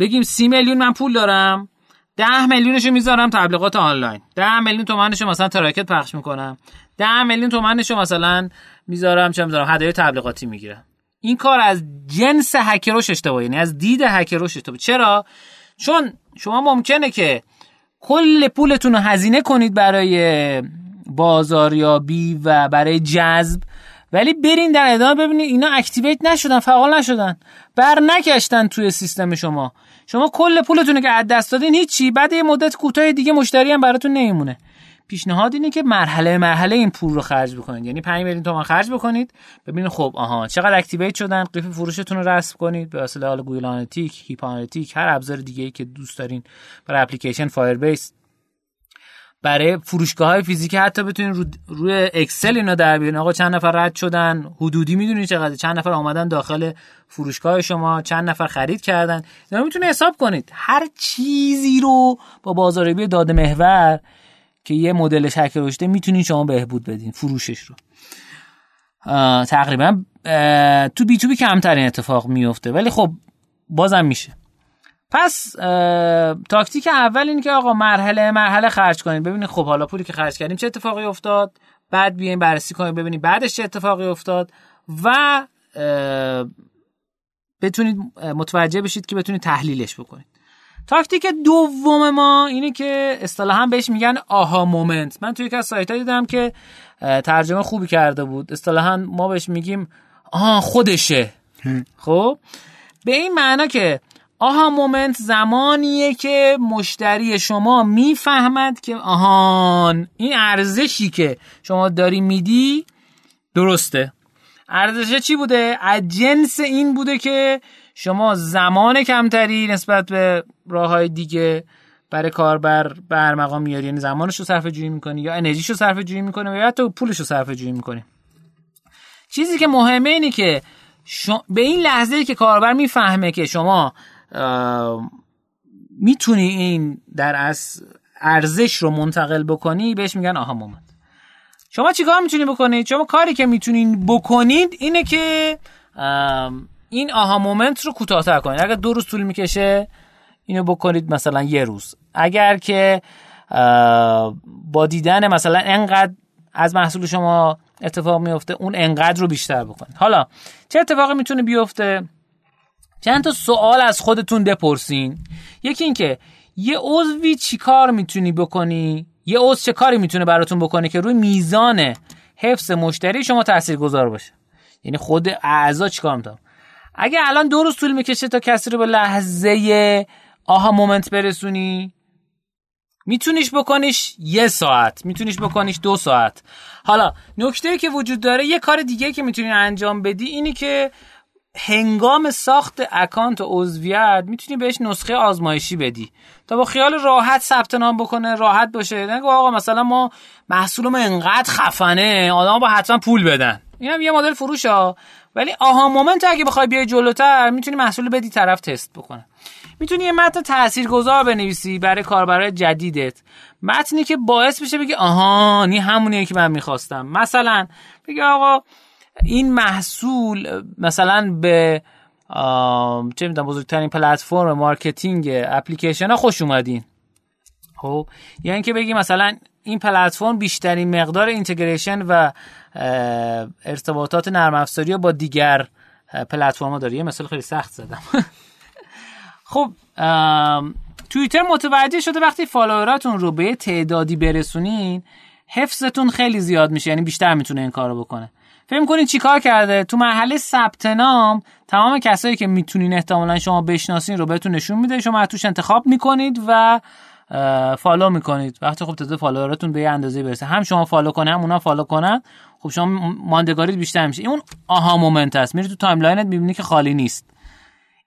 Speaker 1: بگیم سی میلیون من پول دارم ده میلیونشو می‌ذارم تبلیغات آنلاین. ده میلیون تومنشو مثلا تراکت پخش می‌کنم. ده میلیون تومنشو مثلا می‌ذارم چه می‌ذارم هدایای تبلیغاتی می‌گیرم این کار از جنس هکروش اشتباه یعنی از دید هکروش اشتباه چرا؟ چون شما ممکنه که کل پولتون رو هزینه کنید برای بازاریابی و برای جذب ولی برین در ادامه ببینید اینا activate نشدن فعال نشدن. بر نکشتن توی سیستم شما. شما کل پولتون که از دست دادین هیچی بعد یه مدت کوتاه دیگه مشتری هم براتون نمیمونه. پیشنهاد اینه که مرحله مرحله این پول رو خرج بکنید. یعنی 5 میلیون تومان خرج بکنید. ببینید خب آها چقدر activate شدن؟ قیف فروشتون رو رسم کنید. به واسطه حال Google Analytic Heap Analytic هر ابزار دیگه ای که دوست دارین برای اپلیکیشن Firebase برای فروشگاه های فیزیکی حتی بتونین رو روی اکسل اینا در بیارین. آقا چند نفر رد شدن؟ حدودی می‌دونید چقدر چند نفر آمدن داخل فروشگاه شما؟ چند نفر خرید کردن؟ اینا می‌تونه حساب کنید. هر چیزی رو با بازاریابی داده محور که یه مدل شکل هک رشده می‌تونین شما بهبود بدین فروشش رو. تقریبا تو B2B کمترین اتفاق میفته ولی خب بازم میشه. پس تاکتیک اول این که آقا مرحله مرحله خرج کنید ببینید خب حالا پولی که خرج کردیم چه اتفاقی افتاد؟ بعد بیاین بررسی کنید ببینید بعدش چه اتفاقی افتاد؟ و بتونید متوجه بشید که بتونید تحلیلش بکنید. تاکتیک دوم ما اینه که اصطلاحا بهش میگن aha moment. من توی یک از سایت دیدم که ترجمه خوبی کرده بود. اصطلاحا ما بهش میگیم آها خودشه. خب؟ به این معنا که آها مومنت زمانیه که مشتری شما می‌فهمد که آهان این ارزشی که شما داری میدی درسته. ارزش چی بوده؟ از جنس این بوده که شما زمان کمتری نسبت به راه های دیگه برای کاربر برمقام میاری. یعنی زمانش رو صرف جویی می‌کنی یا انرژیش رو صرف جویی می‌کنی یا حتی پولش رو صرف جویی می‌کنی. چیزی که مهمه اینه که به این لحظه که کاربر می‌فهمه که شما می‌تونی این در از ارزش رو منتقل بکنی بهش میگن آها مومنت شما چیکار می‌تونید بکنید شما کاری که می‌تونید بکنید اینه که این آها مومنت رو کوتاهتر کنید اگر دو روز طول می‌کشه اینو بکنید مثلا یه روز. اگر که با دیدن مثلا انقدر از محصول شما اتفاق میفته اون انقدر رو بیشتر بکنید. حالا چه اتفاقی می‌تونه بیفته؟ چند تا سوال از خودتون بپرسین. یکی اینکه یه عضوی چیکار می‌تونی بکنی؟ یه عضو چه کاری می‌تونه براتون بکنه که روی میزان حفظ مشتری شما تاثیرگذار باشه؟ یعنی خود اعضا چیکار می‌تونن؟ اگه الان دو روز طول می‌کشه تا کسی رو به لحظه aha moment برسونی؟ میتونیش بکنیش یه ساعت میتونیش بکنیش دو ساعت. حالا نکته که وجود داره یه کار دیگه که می‌تونی انجام بدی اینی که هنگام ساخت اکانت و عضویت می‌تونی بهش نسخه آزمایشی بدی. تا با خیال راحت ثبت نام بکنه راحت باشه. نگو آقا مثلا ما محصولمون انقدر خفنه آدم با حتما پول بدن. این هم یه مدل فروش ها. ولی aha moment اگه بخوای بیای جلوتر می‌تونی محصول بدی طرف تست بکنه. می‌تونی یه متن تاثیرگذار بنویسی برای کاربرای جدیدت. متنی که باعث بشه بگی آها این همونیه که من می‌خواستم. مثلا بگی آقا این محصول مثلا به چه می‌دونم بزرگترین پلتفرم marketing اپلیکیشن ها خوش اومدین. خب یعنی که بگی مثلا این پلتفرم بیشترین مقدار integration و ارتباطات نرم افزاری با دیگر پلتفرم ها داره. یه مثال خیلی سخت زدم. خب توییتر متوجه شده وقتی follower اتون رو به تعدادی برسونین حفظتون خیلی زیاد میشه یعنی بیشتر می‌تونه این کارو بکنه. فکر کنید چیکار کرده؟ تو مرحله ثبت نام تمام کسایی که می‌تونین احتمالا شما بشناسین رو بهتون نشون میده. شما توش انتخاب می‌کنید و follow می‌کنید. وقتی خب تعداد follower اتون به یه اندازه برسه. هم شما follow کنه هم اونا follow کنن خب شما ماندگاری بیشتر میشه. اون aha moment است. میری تو timeline ت می‌بینی که خالی نیست.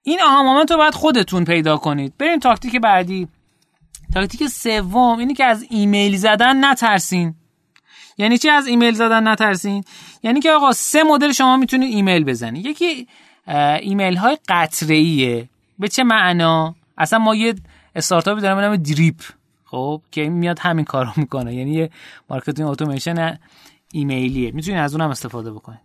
Speaker 1: این aha moment رو باید خودتون پیدا کنید. بریم تاکتیک بعدی. تاکتیک سوم اینی که از ایمیل زدن نترسین. یعنی چی از ایمیل زدن نترسین؟ یعنی که آقا سه مدل شما می‌تونید ایمیل بزنید یکی ایمیل های قطره به چه معنا؟ اصلا ما یه استارتاپی داریم به نام Drip. خب که این میاد همین کارو می‌کنه. یعنی یه marketing اتوماسیون ایمیلیه. می‌تونید از اونم استفاده بکنید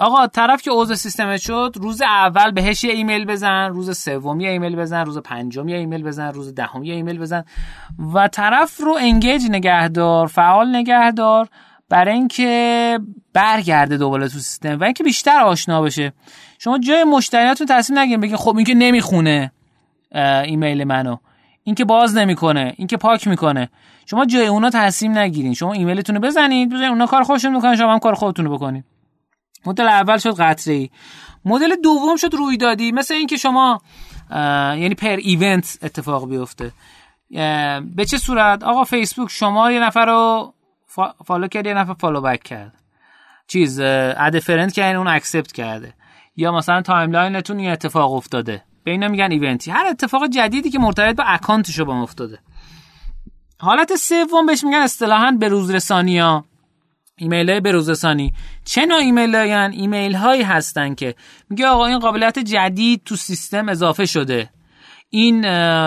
Speaker 1: آقا طرف که عضو سیستم شد روز اول بهش یه ایمیل بزن روز سوم یه ایمیل بزن روز پنجم یه ایمیل بزن روز دهم یه ایمیل بزن. و طرف رو engage نگهدار فعال نگهدار برای اینکه برگرده دوباره تو سیستم و اینکه بیشتر آشنا بشه. شما جای مشتریاتون تصمیم نگیرین بگین خب اینکه نمی‌خونه ایمیل منو. اینکه باز نمی‌کنه اینکه پاک می‌کنه. شما جای اونا تصمیم نگیرین. شما ایمیلتون رو بزنید بزنید اونا کار خودشون می‌کنن شما هم کار خودتون رو بکنید. مدل اول شد قطره مدل دوم شد رویدادی. مثل اینکه شما یعنی per event اتفاق بیفته. به چه صورت؟ آقا فیسبوک شما یه نفر رو follow کرد یه نفر follow back کرد. چیز add friend کرد اون accept کرده. یا مثلا timeline تون یه اتفاق افتاده. به اینا میگن event ی هر اتفاق جدیدی که مرتبط با اکانت شما افتاده. حالت سوم بهش میگن اصطلاحا به روز ها. ایمیل های به روز رسانی چه نوع ایمیل هاین ایمیل هایی هستن که میگه آقا این قابلیت جدید تو سیستم اضافه شده. این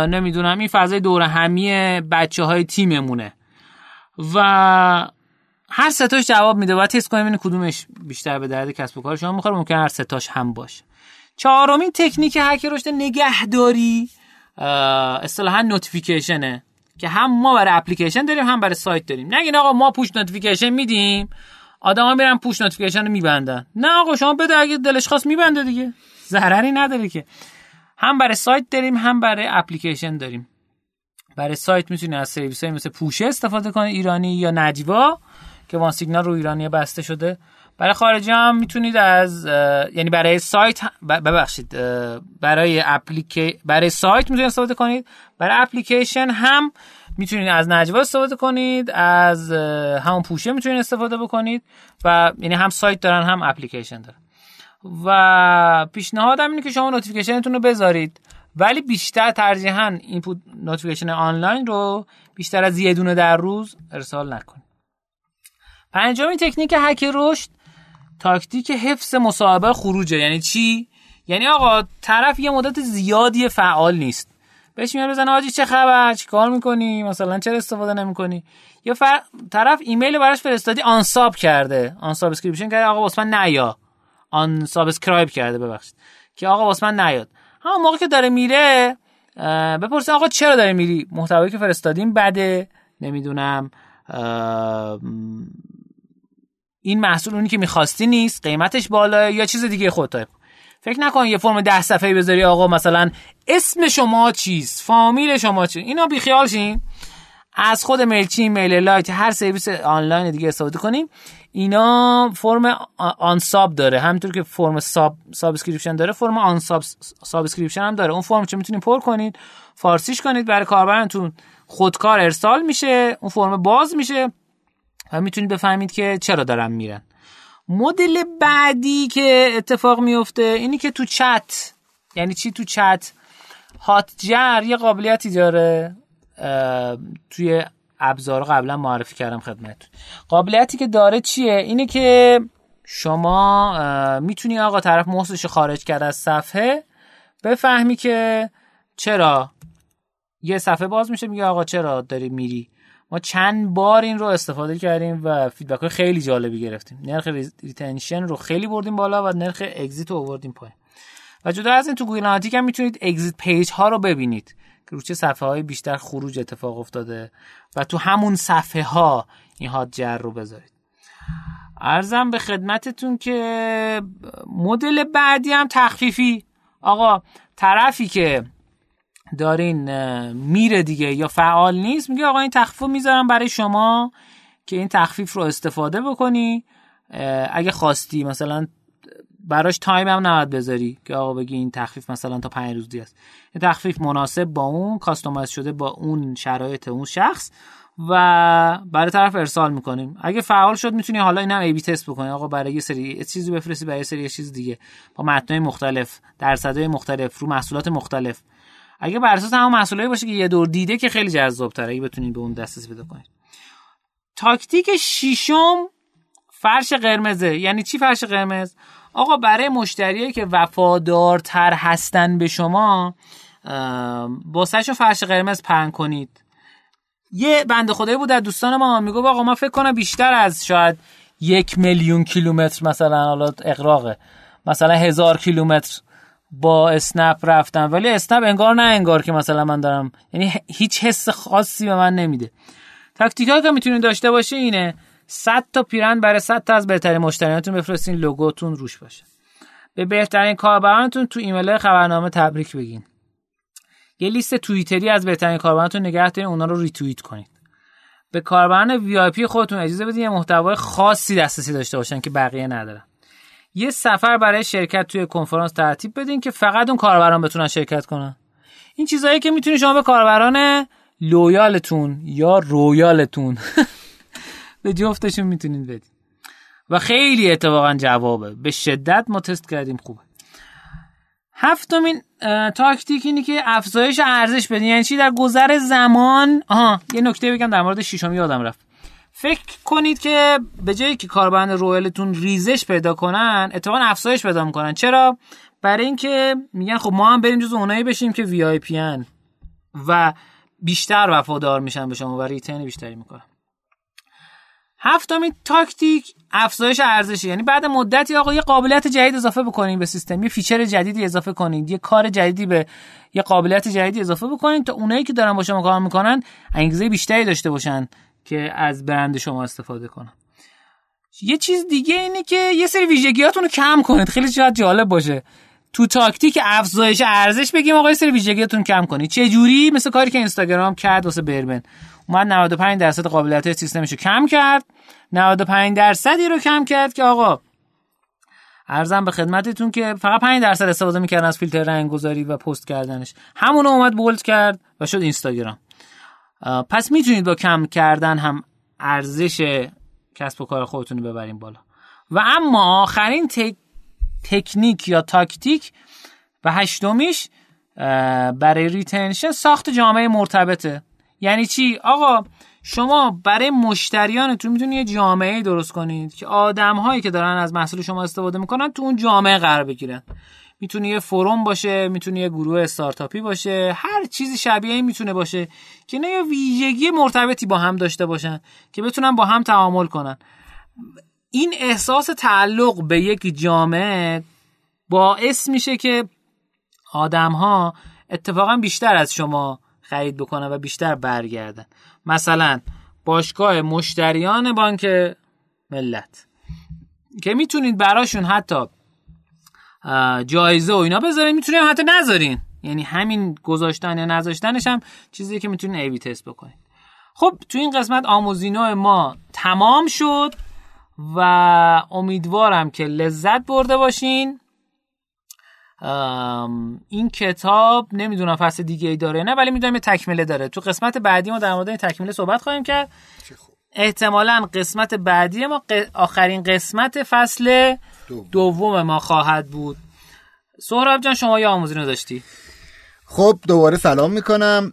Speaker 1: نمی‌دونم این فضای دور همی بچه های تیممونه. و هر ستاش جواب میده. باید تست کنیم کدومش بیشتر به درد کسب و کار شما می‌خوره. ممکن هر ستاش هم باشه. چهارمین تکنیک هک رشد نگهداری. اصطلاحا notification ه که هم ما برای اپلیکیشن داریم هم برای سایت داریم. نگین آقا ما push notification میدیم آدما میرن push notification رو میبندن. نه آقا شما بده اگه دلش خواست میبنده دیگه. ضرری نداره که. هم برای سایت داریم هم برای اپلیکیشن داریم. برای سایت می‌تونید از سرویس مثل پوشه استفاده کنید ایرانی یا نجوا که OneSignal رو ایرانی بسته شده. برای خارجی هم می‌تونید از یعنی برای سایت ببخشید برای اپلیکی برای سایت می‌تونید استفاده کنید. برای اپلیکیشن هم می‌تونید از نجوا استفاده کنید از همون پوشه می‌تونید استفاده بکنید و یعنی هم سایت دارن هم اپلیکیشن دارن. و پیشنهادم اینه که شما notification تون رو بذارید. ولی بیشتر ترجیحاً این notification آنلاین رو بیشتر از یه دونه در روز ارسال نکنید. پنجمین تکنیک هک رشد تاکتیک حفظ مصاحبه خروجه. یعنی چی؟ یعنی آقا طرف یه مدت زیادی فعال نیست. بهش میاد بزنه آجی چه خبر؟ چی کار می‌کنی؟ مثلا چرا استفاده نمی‌کنی؟ یا فر... طرف ایمیل براش فرستادی unsub کرده. unsubscription کرده آقا واسه من نیا. unsubscribe کرده ببخشید. که آقا واسه من نیاد. همون موقع که داره میره بپرسه آقا چرا داره میری؟ محتوایی که فرستادیم بده. نمی‌دونم این محصول اونی که می‌خواستی نیست قیمتش بالا یا چیز دیگه خود تایپ فکر نکن یه فرم ده صفحه بذاری آقا مثلا اسم شما چیز فامیل شما چیز اینا بیخیال شین. از خود Mailchimp MailerLite هر سرویس آنلاین دیگه استفاده کنیم. اینا فرم unsub داره. همینطور که فرم sub subscription داره فرم unsub subscription هم داره. اون فرم چه می‌تونید پر کنید فارسیش کنید برای کاربرتون خودکار ارسال میشه اون فرم باز میشه. و می‌تونید بفهمید که چرا دارن میرن. مدل بعدی که اتفاق میفته اینی که تو چت یعنی چی تو چت؟ Hotjar یه قابلیتی داره توی ابزار قبلا معرفی کردم خدمتتون. قابلیتی که داره چیه؟ اینه که شما می‌تونی آقا طرف موسشو خارج کرد از صفحه بفهمی که چرا. یه صفحه باز میشه میگه آقا چرا داری میری؟ ما چند بار این رو استفاده کردیم و feedback های خیلی جالبی گرفتیم. نرخ retention رو خیلی بردیم بالا و نرخ exit رو آوردیم پایین. و جدا از این تو Google Analytics هم می‌تونید exit page ها رو ببینید. که رو چه صفحه های بیشتر خروج اتفاق افتاده و تو همون صفحه ها این هات جر رو بذارید. ارزم به خدمتتون که مدل بعدی هم تخفیفی. آقا طرفی که دارین میره دیگه یا فعال نیست میگه آقا این تخفیف می‌ذارم برای شما که این تخفیف رو استفاده بکنی. اگه خواستی مثلا براش تایم هم نباید بذاری که آقا بگی این تخفیف مثلا تا پنج روز دیگه است. این تخفیف مناسب با اون کاستومایز شده با اون شرایط اون شخص و برای طرف ارسال می‌کنیم. اگه فعال شد می‌تونی حالا اینم ای بی تست بکنی. آقا برای یه سری چیزی بفرستی برای یه سری چیز دیگه. با متنای مختلف درصدهای مختلف رو محصولات مختلف. اگه بر اساس همون باشه که یه دور دیده که خیلی جذاب تره اگه بتونید به اون دسترسی پیدا کنید. تاکتیک شیشم فرش قرمزه. یعنی چی فرش قرمز؟ آقا برای مشتریایی که وفادارتر هستن به شما باسهشون فرش قرمز پهن کنید. یه بند خدایی بود در دوستان ما میگو آقا ما فکر کنم بیشتر از شاید یک میلیون کیلومتر مثلا حالا اقراقه. مثلا هزار کیلومتر. با اسنپ رفتم. ولی اسنپ انگار نه انگار که مثلا من دارم یعنی هیچ حس خاصی به من نمیده. تاکتیکایی که می‌تونید داشته باشه اینه 100 تا پیرن برای 100 تا از بهترین مشتریانتون بفرستین لوگوتون روش باشه. به بهترین کاربرانتون تو ایمیل خبرنامه تبریک بگین. یه لیست توییتری از بهترین کاربرانتون نگه دارین اونا رو ریتوییت کنید به کاربران وی خودتون اجازه بدین یه محتوای خاصی دسترسی داشته باشن که بقیه ندارن. یه سفر برای شرکت توی کنفرانس ترتیب بدین که فقط اون کاربران بتونن شرکت کنن. این چیزهایی که می‌تونید شما به کاربران loyal تون یا royal تون به جفتشون می‌تونید بدین. و خیلی اتفاقا جوابه. به شدت ما تست کردیم خوبه. هفتمین تاکتیک اینه که افزایش ارزش بدین. یعنی چی؟ در گذر زمان آها یه نکته بگم در مورد شیشم یادم رفت. فکر کنید که به جایی که کاربران royal تون ریزش پیدا کنن اتفاقا افزایش پیدا می‌کنن. چرا؟ برای اینکه میگن خب ما هم بریم جز اونایی بشیم که VIP و بیشتر وفادار میشن به شما و retain بیشتری می‌کنن. هفتمین تاکتیک افزایش ارزشی. یعنی بعد مدتی آقا یه قابلیت جدید اضافه بکنید به سیستم یه feature جدیدی اضافه کنید یه کار جدیدی به یه قابلیت جدیدی اضافه بکنید تا اونایی که دارن با شما کار می‌کنن انگیزه بیشتری داشته باشن. که از برند شما استفاده کنن یه چیز دیگه اینه که یه سری ویژگیاتون رو کم کنید. خیلی شاید جالب باشه. تو تاکتیک افزایش ارزش بگیم آقا یه سری ویژگیاتون کم کنید. چه جوری؟ مثل کاری که اینستاگرام کرد واسه برمن. اومد 95 درصد قابلیت سیستمش رو کم کرد. 95 درصدی رو کم کرد که آقا ارزم به خدمتتون که فقط 5 درصد استفاده می‌کردن از فیلتر رنگ گذاری و پست کردنش. همون اومد بولد کرد و شد اینستاگرام. پس می‌تونید با کم کردن هم ارزش کسب و کار خودتون رو ببرین بالا. و اما آخرین تک... تکنیک یا تاکتیک و هشتمیش برای retention ساخت جامعه مرتبطه. یعنی چی؟ آقا شما برای مشتریانتون می‌تونید یه جامعه درست کنید که آدم هایی که دارن از محصول شما استفاده می‌کنن تو اون جامعه قرار بگیرن. می‌تونه یه forum باشه می‌تونه یه گروه استارتاپی باشه هر چیزی شبیه این می‌تونه باشه که اینا یه ویژگی مرتبطی با هم داشته باشن که بتونن با هم تعامل کنن. این احساس تعلق به یک جامعه باعث میشه که آدم ها اتفاقا بیشتر از شما خرید بکنن و بیشتر برگردن. مثلا باشگاه مشتریان بانک ملت. که می‌تونید براشون حتی جایزه و اینا بذارین می‌تونید حتی نذارین. یعنی همین گذاشتن یا نذاشتنش هم چیزی که می‌تونین ایوی تست بکنین. خب تو این قسمت آموزینو ما تمام شد و امیدوارم که لذت برده باشین. این کتاب نمی‌دونم فصل دیگه ای داره نه ولی می‌دونم یه تکمیله داره. تو قسمت بعدی ما در مورد این تکمیله صحبت خواهیم کرد. احتمالا قسمت بعدی ما آخرین قسمت فصل دوم. ما خواهد بود. سهراب جان شما یه آموزی داشتی
Speaker 2: خب دوباره سلام می‌کنم.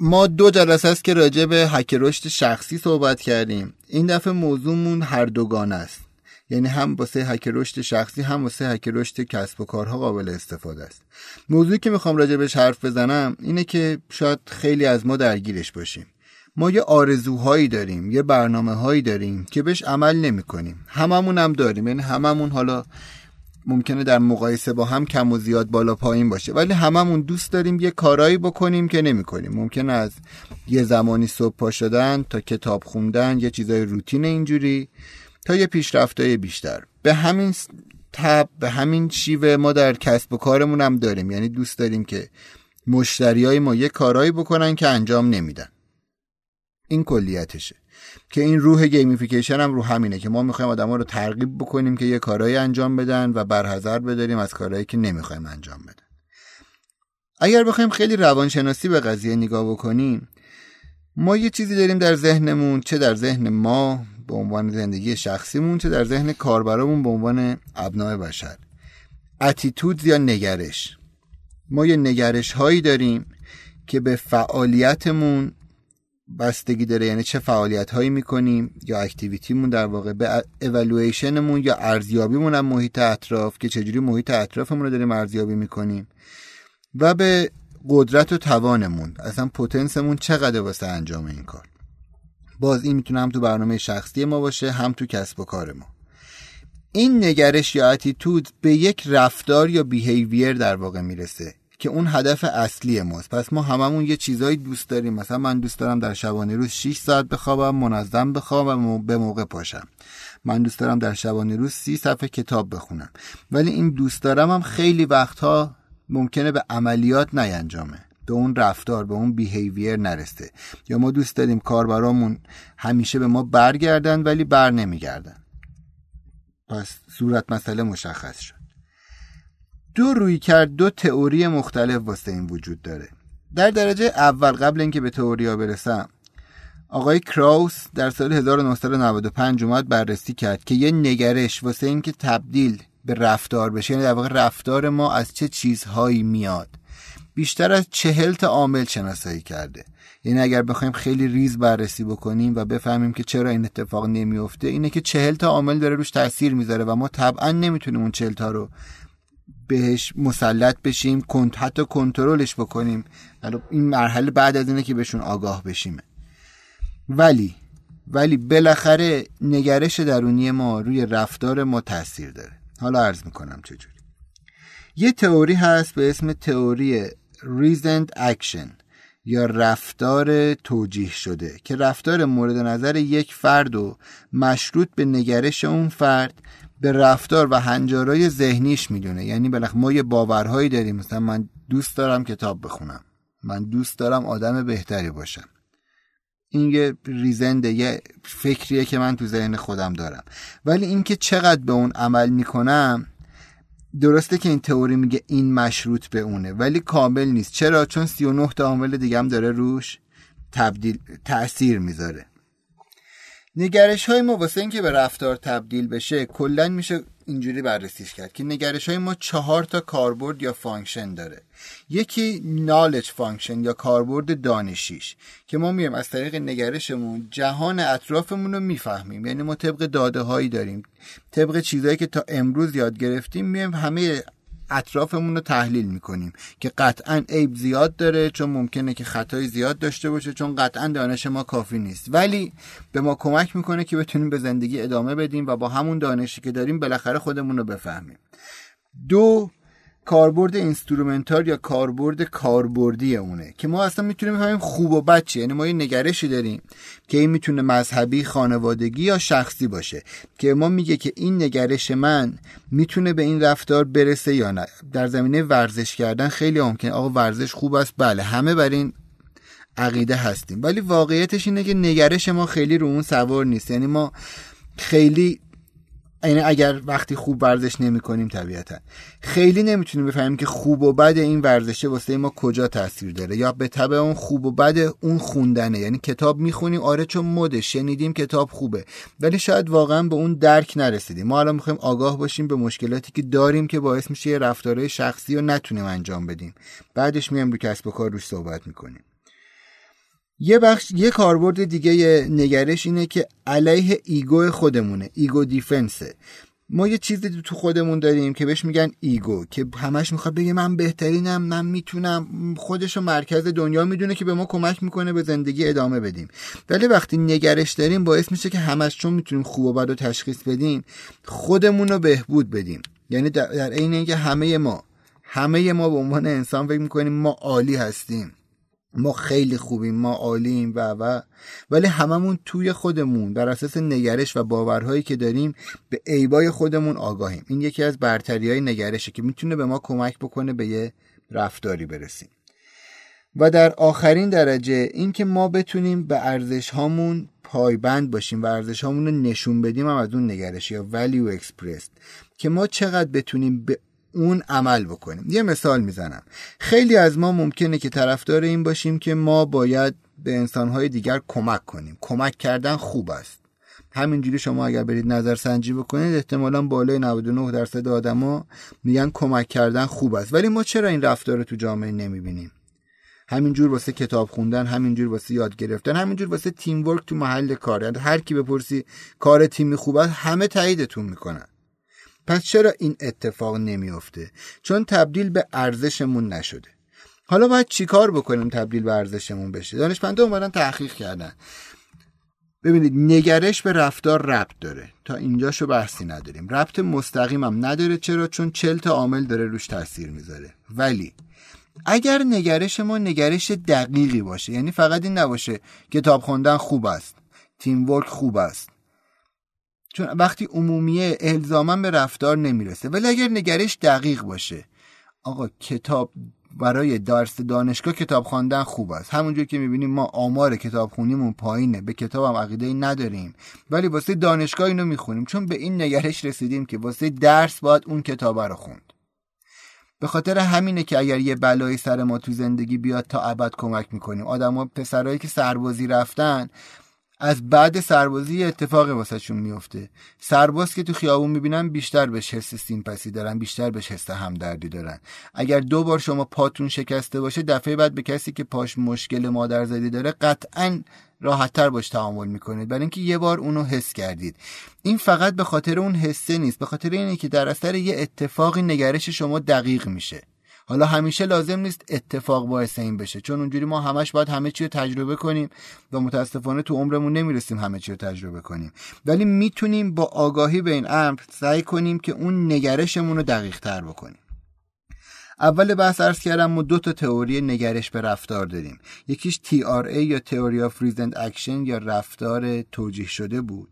Speaker 2: ما دو جلسه است که راجع به حک رشد شخصی صحبت کردیم. این دفعه موضوعمون هر دوگانه است. یعنی هم واسه حک رشد شخصی هم واسه حک رشد کسب و کارها قابل استفاده است. موضوعی که می‌خوام راجع بهش حرف بزنم اینه که شاید خیلی از ما درگیرش باشیم. ما یه آرزوهایی داریم یه برنامه هایی داریم که بهش عمل نمی کنیم هممون هم داریم. یعنی هممون حالا ممکنه در مقایسه با هم کم و زیاد بالا پایین باشه ولی هممون دوست داریم یه کارایی بکنیم که نمی کنیم ممکن از یه زمانی صبح پا شدن تا کتاب خوندن یه چیزای روتین اینجوری تا یه پیشرفتای بیشتر. به همین تب به همین شیوه ما در کسب و کارمون هم داریم. یعنی دوست داریم که مشتریای ما یه کارایی بکنن که انجام نمیدن. این کلیتشه. که این روح gamification هم رو همینه که ما می‌خوایم آدما رو ترغیب بکنیم که یه کارایی انجام بدن و برحذر بداریم از کارهایی که نمی‌خوایم انجام بدن. اگر بخوایم خیلی روانشناسی به قضیه نگاه بکنیم ما یه چیزی داریم در ذهنمون چه در ذهن ما به عنوان زندگی شخصیمون چه در ذهن کاربرامون به عنوان ابنای بشر. اتیتود یا نگرش. ما یه نگرش هایی داریم که به فعالیتمون بستگی داره یعنی چه فعالیت هایی می‌کنیم یا اکتیویتیمون در واقع به اولویشنمون یا ارزیابیمون هم محیط اطراف که چجوری محیط اطرافمون رو داریم ارزیابی می‌کنیم و به قدرت و توانمون اصلا پتنسمون چقدر واسه انجام این کار. باز این می‌تونه هم تو برنامه شخصی ما باشه هم تو کسب و کار ما. این نگرش یا اتیتود به یک رفتار یا بیهیویر در واقع می‌رسه. که اون هدف اصلی ماست. پس ما هممون یه چیزایی دوست داریم. مثلا من دوست دارم در شبانه روز 6 ساعت بخوابم منظم بخوابم و به موقع پاشم. من دوست دارم در شبانه روز 30 صفحه کتاب بخونم. ولی این دوست دارم هم خیلی وقتها ممکنه به عملیات نینجامه به اون رفتار به اون بیهیویر نرسه. یا ما دوست داریم کاربرامون همیشه به ما برگردن ولی بر نمیگردن. پس صورت مسئله مشخص شد. دو روی کرد دو تئوری مختلف واسه این وجود داره. در درجه اول قبل اینکه به تئوریا برسم آقای کراوس در سال 1995 اومد بررسی کرد که یه نگرش واسه اینکه تبدیل به رفتار بشه یعنی در واقع رفتار ما از چه چیزهایی میاد. بیشتر از چهل تا عامل شناسایی کرده. یعنی اگر بخوایم خیلی ریز بررسی بکنیم و بفهمیم که چرا این اتفاق نمیفته اینه که چهل تا عامل داره روش تاثیر می‌ذاره و ما طبعا نمی‌تونیم اون چهل تا رو بهش مسلط بشیم کنت حتی کنترلش بکنیم. این مرحله بعد از اینه که بهشون آگاه بشیم. ولی ولی بالاخره نگرش درونی ما روی رفتار ما تاثیر داره. حالا عرض می‌کنم چجوری. یه تئوری هست به اسم تئوری reasoned action یا رفتار توجیه شده که رفتار مورد نظر یک فرد و مشروط به نگرش اون فرد به رفتار و هنجارای ذهنیش می‌دونه. یعنی بالاخره ما یه باورهایی داریم. مثلا من دوست دارم کتاب بخونم. من دوست دارم آدم بهتری باشم. این یه reason ه یه فکریه که من تو ذهن خودم دارم. ولی اینکه چقدر به اون عمل می‌کنم درسته که این تئوری میگه این مشروط به اونه ولی کامل نیست. چرا؟ چون 39 تا عامل دیگه هم داره روش تبدیل تاثیر می‌ذاره. نگرش های ما واسه اینکه به رفتار تبدیل بشه کلا میشه اینجوری بررسیش کرد که نگرش های ما چهار تا کاربرد یا function داره. یکی knowledge function یا کاربرد دانشیش که ما میایم از طریق نگرشمون جهان اطرافمون رو می‌فهمیم. یعنی ما طبق داده هایی داریم طبق چیزهایی که تا امروز یاد گرفتیم میایم همه اطرافمون رو تحلیل می‌کنیم که قطعا عیب زیاد داره چون ممکنه که خطای زیاد داشته باشه چون قطعا دانش ما کافی نیست. ولی به ما کمک می‌کنه که بتونیم به زندگی ادامه بدیم و با همون دانشی که داریم بالاخره خودمون رو بفهمیم. دو کاربرد instrumental یا کاربرد کاربردی اونه که ما اصلا می‌تونیم بفهمیم خوب و بد یعنی ما یه نگرشی داریم که این می‌تونه مذهبی خانوادگی یا شخصی باشه که ما میگه که این نگرش من می‌تونه به این رفتار برسه یا نه. در زمینه ورزش کردن خیلی ممکن آقا ورزش خوب است؟ بله همه بر این عقیده هستیم. ولی واقعیتش اینه که نگرش ما خیلی رو اون سوار نیست. یعنی ما خیلی یعنی اگر وقتی خوب ورزش نمی کنیم طبیعتا. خیلی نمی‌تونیم بفهمیم که خوب و بد این ورزشه واسه ما کجا تاثیر داره. یا به طبع اون خوب و بد اون خوندنه. یعنی کتاب می‌خونیم آره چون مده شنیدیم کتاب خوبه. ولی شاید واقعا به اون درک نرسیدیم. ما الان می‌خوایم آگاه باشیم به مشکلاتی که داریم که باعث میشه یه رفتارهای شخصی رو نتونیم انجام بدیم. بعدش میام رو کسب و کار روش صحبت می‌کنیم. یه بخش یه کاربرد دیگه نگرش اینه که علیه ego خودمونه ego defense ه. ما یه چیزی تو خودمون داریم که بهش میگن ego که همش می‌خواد بگه من بهترینم من می‌تونم خودشو مرکز دنیا می‌دونه که به ما کمک می‌کنه به زندگی ادامه بدیم. ولی وقتی نگرش داریم باعث میشه که همش چون می‌تونیم خوب و بد و تشخیص بدیم خودمون رو بهبود بدیم. یعنی در عین اینکه همه ما همه ما به عنوان انسان فکر می‌کنیم ما عالی هستیم. ما خیلی خوبیم ما عالیم و و. ولی هممون توی خودمون بر اساس نگرش و باورهایی که داریم به عیبای خودمون آگاهیم. این یکی از برتری های نگرشه که می‌تونه به ما کمک بکنه به یه رفتاری برسیم. و در آخرین درجه این که ما بتونیم به ارزش هامون پایبند باشیم و ارزش هامون رو نشون بدیم هم از اون نگرش یا value expressed که ما چقدر بتونیم به اون عمل بکنیم. یه مثال می‌زنم. خیلی از ما ممکنه که طرفدار این باشیم که ما باید به انسانهای دیگر کمک کنیم. کمک کردن خوب است. همینجوری شما اگر برید نظر سنجی بکنید احتمالا بالای 99 درصد آدما میگن کمک کردن خوب است. ولی ما چرا این رفتار رو تو جامعه نمی‌بینیم؟ همینجور واسه کتاب خوندن همینجور واسه یاد گرفتن همینجور واسه تیم ورک تو محل کار. یعنی هر کی بپرسی کار تیمی خوب است همه تاییدتون می‌کنن. پس چرا این اتفاق نمیافته؟ چون تبدیل به ارزشمون نشده. حالا باید چیکار بکنیم تبدیل به ارزشمون بشه؟ دانشمندا اومدن تحقیق کردن. ببینید نگرش به رفتار ربط داره. تا اینجاشو بحثی نداریم. ربط مستقیم هم نداره. چرا؟ چون چل تا عامل داره روش تاثیر می‌ذاره. ولی اگر نگرش ما نگرش دقیقی باشه یعنی فقط این نباشه کتاب خوندن خوب است تیم ورک خوب است چون وقتی عمومیه الزاما به رفتار نمی‌رسه. ولی اگر نگرش دقیق باشه. آقا کتاب برای درس دانشگاه کتاب خواندن خوب است. همونجور که می‌بینیم ما آمار کتاب خونیمون پایینه. به کتاب هم عقیده ای نداریم. ولی واسه دانشگاه اینو می‌خونیم. چون به این نگرش رسیدیم که واسه درس باید اون کتاب رو خوند. به خاطر همینه که اگر یه بلایی سر ما تو زندگی بیاد تا ابد کمک می‌کنیم. آدما پسرایی که سربازی رفتن از بعد سربازی اتفاقی واسهشون میفته سرباز که تو خیابون می‌بینن بیشتر بهش حس سیمپسی دارن بیشتر بهش حس همدردی دارن. اگر دو بار شما پاتون شکسته باشه دفعه بعد به کسی که پاش مشکل مادرزادی داره قطعا راحتتر باش تعامل می‌کنید. برای اینکه یه بار اونو حس کردید. این فقط به خاطر اون حسه نیست به خاطر اینه که در اثر یه اتفاقی نگرش شما دقیق میشه. حالا همیشه لازم نیست اتفاق باعث این بشه چون اونجوری ما همش باید همه چی رو تجربه کنیم و متاسفانه تو عمرمون نمی‌رسیم همه چی رو تجربه کنیم. ولی می‌تونیم با آگاهی به این امر سعی کنیم که اون نگرشمون رو دقیق تر بکنیم. اول بحث عرض کردم ما دو تا تئوری نگرش به رفتار داریم. یکیش TRA یا theory of reasoned action یا رفتار توجیه شده بود.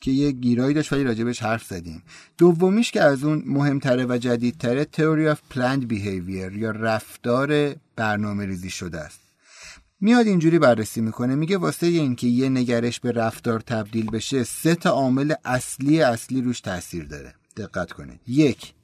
Speaker 2: که یه گیرایی داشت ولی راجبش حرف زدیم. دومیش که از اون مهمتره و جدیدتره تئوری آف پلند بیهیویر یا رفتار برنامه ریزی شده است. میاد اینجوری بررسی می‌کنه میگه واسه اینکه یه نگرش به رفتار تبدیل بشه سه تا عامل اصلی اصلی روش تاثیر داره. دقت کنید. یک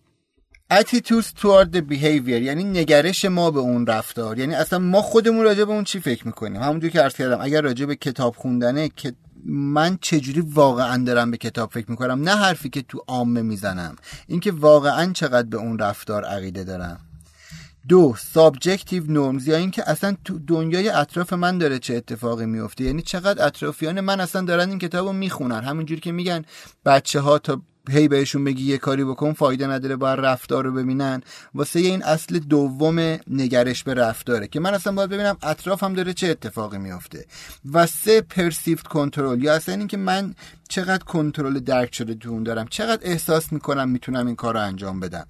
Speaker 2: attitudes toward the behavior یعنی نگرش ما به اون رفتار. یعنی اصلا ما خودمون راجع به اون چی فکر می‌کنیم؟ همونجور که عرض کردم اگر راجع به کتاب خوندنه که من چجوری واقعا دارم به کتاب فکر می‌کنم؟ نه حرفی که تو عامه می‌زنم. اینکه واقعا چقدر به اون رفتار عقیده دارم. دو subjective norms یا اینکه اصلا تو دنیای اطراف من داره چه اتفاقی میفته یعنی چقدر اطرافیان من اصلا دارن این کتابو می‌خونن. همینجوری که میگن بچه ها تا هی بهشون بگی یه کاری بکن فایده نداره باید رفتار رو ببینن. واسه این اصل دوم نگرش به رفتاره که من اصلا باید ببینم اطرافم داره چه اتفاقی میافته. و سه پرسیفت کنترل یا اصلا اینکه من چقدر کنترل درک شده اون دارم چقدر احساس می‌کنم می‌تونم این کار رو انجام بدم.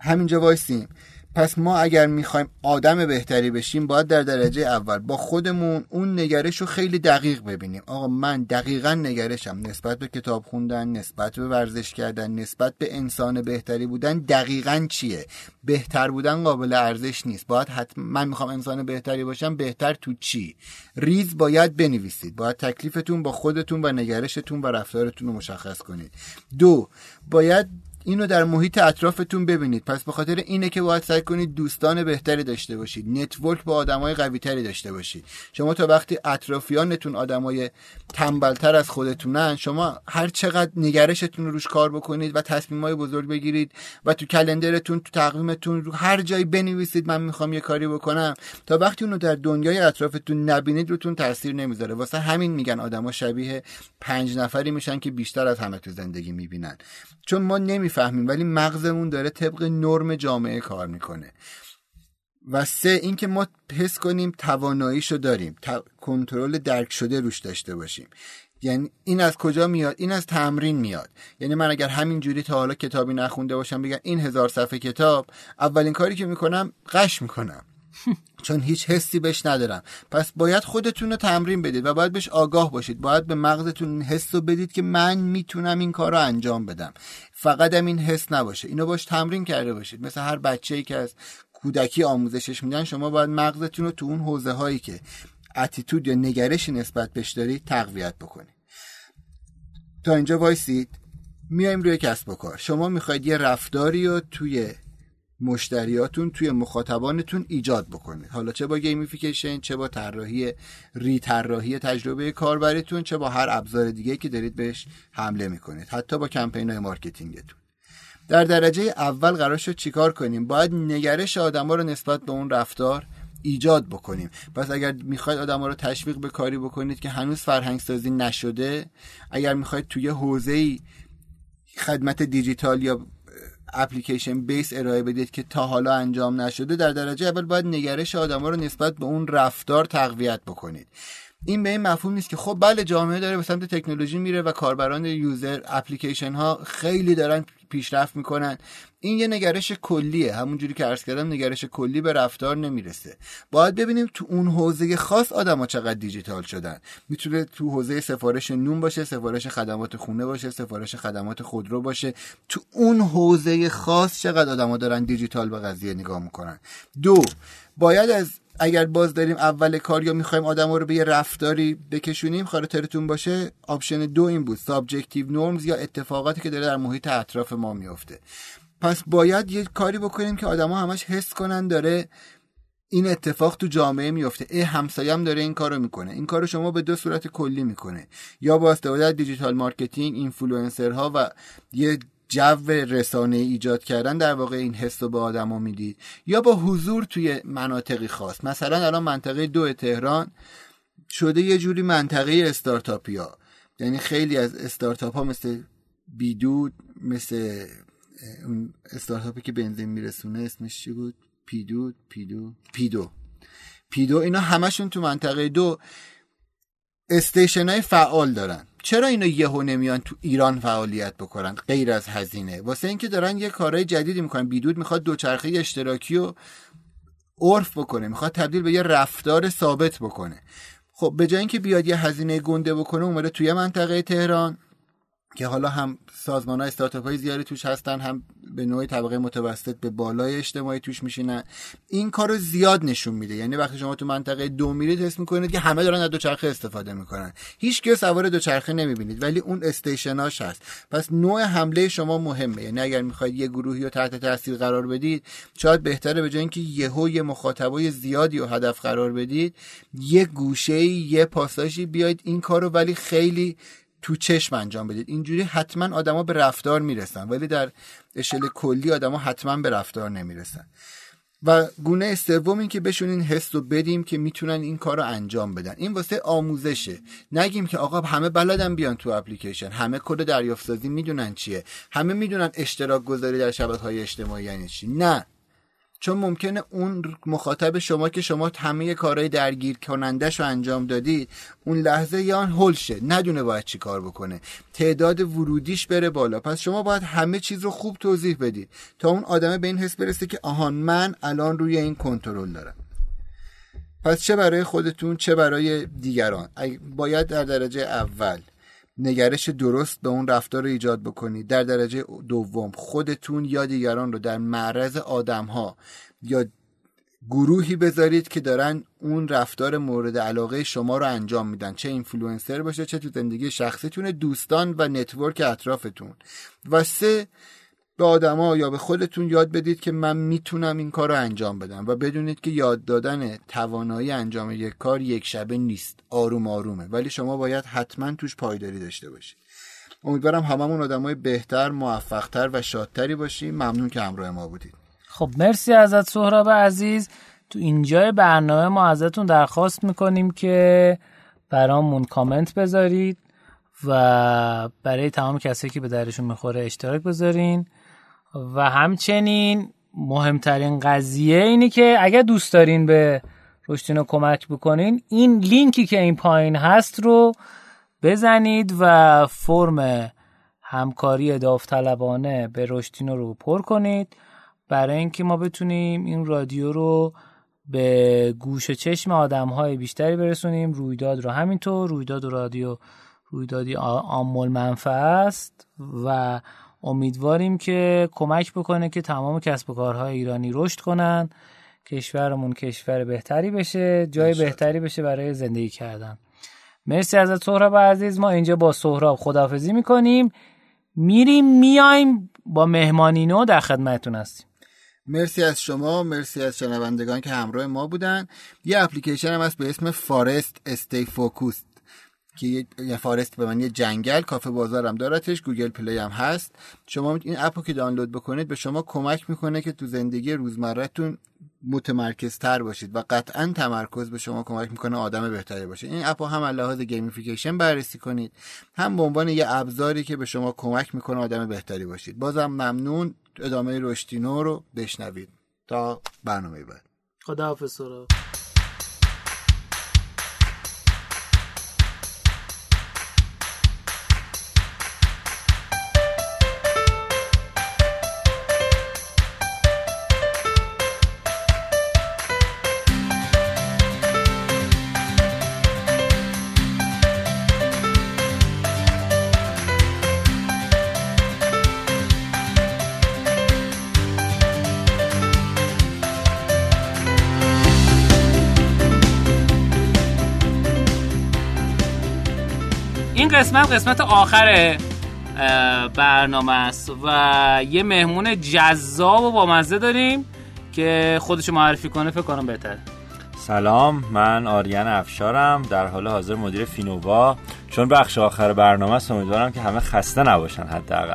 Speaker 2: همینجا وایسیم. پس ما اگر می‌خوایم آدم بهتری بشیم باید در درجه اول با خودمون اون نگرش رو خیلی دقیق ببینیم. آقا من دقیقا نگرشم. نسبت به کتاب خوندن نسبت به ورزش کردن نسبت به انسان بهتری بودن دقیقا چیه؟ بهتر بودن قابل ارزش نیست. باید حتما من می‌خوام انسان بهتری باشم بهتر تو چی؟ ریز باید بنویسید. باید تکلیفتون با خودتون و نگرشتون و رفتارتون رو مشخص کنید. دو باید اینو در محیط اطرافتون ببینید. پس به خاطر اینه که باید سعی کنید دوستان بهتری داشته باشید. network با آدمای قوی تری داشته باشید. شما تا وقتی اطرافیانتون آدمای تنبلتر از خودتونن شما هر چقدر نگرشتون رو روش کار بکنید و تصمیمای بزرگ بگیرید و تو calendar تون تو تقویمتون رو هر جایی بنویسید من می‌خوام یه کاری بکنم. تا وقتی اونو در دنیای اطرافتون نبینید روتون تاثیر نمی‌ذاره. واسه همین میگن آدما شبیه پنج نفری میشن که بیشتر از همه تو زندگی می‌بینن. چون ما نمی‌فهمیم ولی مغزمون داره طبق نرم جامعه کار می‌کنه. و سه اینکه ما حس کنیم تواناییشو داریم کنترل درک شده روش داشته باشیم. یعنی این از کجا میاد؟ این از تمرین میاد. یعنی من اگر همین جوری تا حالا کتابی نخونده باشم بگم این هزار صفحه کتاب اولین کاری که می‌کنم قش می‌کنم. چون هیچ حسی بهش ندارم. پس باید خودتون رو تمرین بدید و باید بهش آگاه باشید. باید به مغزتون حس رو بدید که من می‌تونم این کار رو انجام بدم. فقط هم این حس نباشه. اینو باش تمرین کرده باشید. مثل هر بچه ای که از کودکی آموزشش میدن شما باید مغزتون رو تو اون حوزه هایی که اتیتود یا نگرشی نسبت بهش دارید تقویت بکنید. تا اینجا وایسید. میایم روی کسب و کار. شما می‌خواید یه رفتاری رو توی مشتریاتون توی مخاطبانتون ایجاد بکنید حالا چه با gamification چه با طراحی ری طراحی تجربه کاربریتون چه با هر ابزار دیگه که دارید بهش حمله می‌کنید. حتی با کمپین های marketing تون. در درجه اول قرار شد چیکار کنیم؟ باید نگرش آدما رو نسبت به اون رفتار ایجاد بکنیم. پس اگر می‌خواید آدم رو تشویق به کاری بکنید که هنوز فرهنگ سازی نشده اگر می‌خواید توی حوزه خدمت دیجیتال یا اپلیکیشن بیس ارائه بدید که تا حالا انجام نشده در درجه اول باید نگرش آدما رو نسبت به اون رفتار تقویت بکنید. این به این مفهوم نیست که خب بله جامعه داره به سمت تکنولوژی میره و کاربران یوزر اپلیکیشن ها خیلی دارن پیشرفت می‌کنن. این یه نگرش کلیه. همونجوری که عرض کردم نگرش کلی به رفتار نمی‌رسه. باید ببینیم تو اون حوزه خاص آدما چقدر دیجیتال شدن. می‌تونه تو حوزه سفارش نون باشه سفارش خدمات خونه باشه سفارش خدمات خودرو باشه. تو اون حوزه خاص چقدر آدما دارن دیجیتال به قضیه نگاه می‌کنن. دو باید از اگر باز داریم اول کار یا می‌خوایم آدم رو به یه رفتاری بکشونیم خاطرتون باشه option دو این بود subjective norms یا اتفاقاتی که داره در محیط اطراف ما میفته پس باید یه کاری بکنیم که آدما همش حس کنن داره این اتفاق تو جامعه میفته ای همسایم داره این کارو می‌کنه. این کارو شما به دو صورت کلی می‌کنه. یا با استفاده از digital marketing influencer ها و یه جو رسانه ایجاد کردن در واقع این حس رو به آدما می‌دید. یا با حضور توی مناطقی خاص. مثلا الان منطقه دو تهران شده یه جوری منطقه استارتاپیا. یعنی خیلی از استارتاپ ها مثل بیدود مثل اون استارتاپی که بنزین میرسونه اسمش چی بود؟ پیدو پیدو پیدو. پیدو اینا همشون تو منطقه دو استیشن های فعال دارن. چرا اینا یهو نمیان تو ایران فعالیت بکنن؟ غیر از هزینه. واسه اینکه دارن یه کارهای جدیدی می‌کنن. بیدود می‌خواد دوچرخه اشتراکی و عرف بکنه. می‌خواد تبدیل به یه رفتار ثابت بکنه. خب به جای اینکه بیاد یه هزینه گنده بکنه اومده توی منطقه تهران که حالا هم سازمان های استارتاپ های زیادی توش هستن هم به نوعی طبقه متوسط به بالای اجتماعی توش میشینن. این کارو زیاد نشون میده. یعنی وقتی شما تو منطقه دو میرید حس می‌کنید که همه دارن از دوچرخه استفاده می‌کنن. هیچ که سوار دوچرخه نمی‌بینید ولی اون استیشناش هست. پس نوع حمله شما مهمه. یعنی اگر می‌خواید یه گروهی رو تحت تاثیر قرار بدید شاید بهتره به جای اینکه یهو یه مخاطبای زیادی رو هدف قرار بدید یه گوشه یه پاساژی بیاید این کارو. ولی خیلی تو چشم انجام بدید. اینجوری حتما آدما به رفتار می‌رسن ولی در اشل کلی آدما حتما به رفتار نمی‌رسن. و گونه سوم این که بهشون این حس رو بدیم که می‌تونن این کار رو انجام بدن. این واسه آموزشه. نگیم که آقا همه بلدن بیان تو اپلیکیشن. همه کد دریافت سازی می‌دونن چیه. همه می‌دونن اشتراک گذاری در شبکه های اجتماعی یعنی چی. نه. چون ممکنه اون مخاطب شما که شما همه کارهای درگیر کنندش رو انجام دادید اون لحظه یا هل شه ندونه باید چی کار بکنه. تعداد ورودیش بره بالا. پس شما باید همه چیز رو خوب توضیح بدید تا اون آدمه به این حس برسه که آهان من الان روی این کنترل دارم. پس چه برای خودتون چه برای دیگران؟ باید در درجه اول نگرش درست به اون رفتار رو ایجاد بکنید در درجه دوم خودتون یا دیگران رو در معرض آدم ها یا گروهی بذارید که دارن اون رفتار مورد علاقه شما رو انجام میدن. چه اینفلوئنسر باشه چه تو زندگی شخصیتون دوستان و network اطرافتون. و سه به آدما یا به خودتون یاد بدید که من می‌تونم این کار رو انجام بدم و بدونید که یاد دادن توانایی انجام یک کار یک شبه نیست آروم آرومه. ولی شما باید حتما توش پایداری داشته باشید امیدوارم هممون آدمای بهتر موفقتر و شادتری باشیم. ممنون که همراه ما بودید.
Speaker 1: خب مرسی ازت سهراب عزیز. تو اینجای برنامه ما ازتون درخواست می‌کنیم که برامون کامنت بذارید و برای تمام کسایی که به درشون می‌خوره اشتراک بذارین. و همچنین مهمترین قضیه اینی که اگر دوست دارین به رشتینو کمک بکنین این لینکی که این پایین هست رو بزنید و فرم همکاری داوطلبانه به رشتینو رو پر کنید. برای اینکه ما بتونیم این رادیو رو به گوش چشم آدم های بیشتری برسونیم رویداد رو همینطور رویداد و رادیو رویدادی آمول منفع است و امیدواریم که کمک بکنه که تمام کسب و کارهای ایرانی رشد کنن کشورمون کشور بهتری بشه جای بهتری بشه برای زندگی کردن. مرسی از سهراب عزیز. ما اینجا با سهراب خدافزی می‌کنیم. میریم میایم با مهمانی نو در خدمتتون هستیم.
Speaker 2: مرسی از شما مرسی از شنوندگان که همراه ما بودن. یه اپلیکیشن هم هست به اسم Forest Stay Focused که یه forest به من یه جنگل کافه بازارم دارتش گوگل پلی هم هست. شما این اپو که دانلود بکنید به شما کمک می‌کنه که تو زندگی روزمرهتون متمرکز تر باشید و قطعا تمرکز به شما کمک می‌کنه آدم بهتری باشید این اپو هم لحاظ gamification بررسی کنید. هم به عنوان یه ابزاری که به شما کمک می‌کنه آدم بهتری باشید. بازم ممنون. ادامه رشدینو رو بشنوید. تا برنامه بعد.
Speaker 1: خداحافظ قسمت قسمت آخر برنامه است و یه مهمون جذاب و بامزه داریم که خودش معرفی کنه فکر کنم بهتر
Speaker 3: سلام من آریان افشارم در حال حاضر مدیر فینووا. چون بخش آخر برنامه است امیدوارم که همه خسته نباشن حداقل.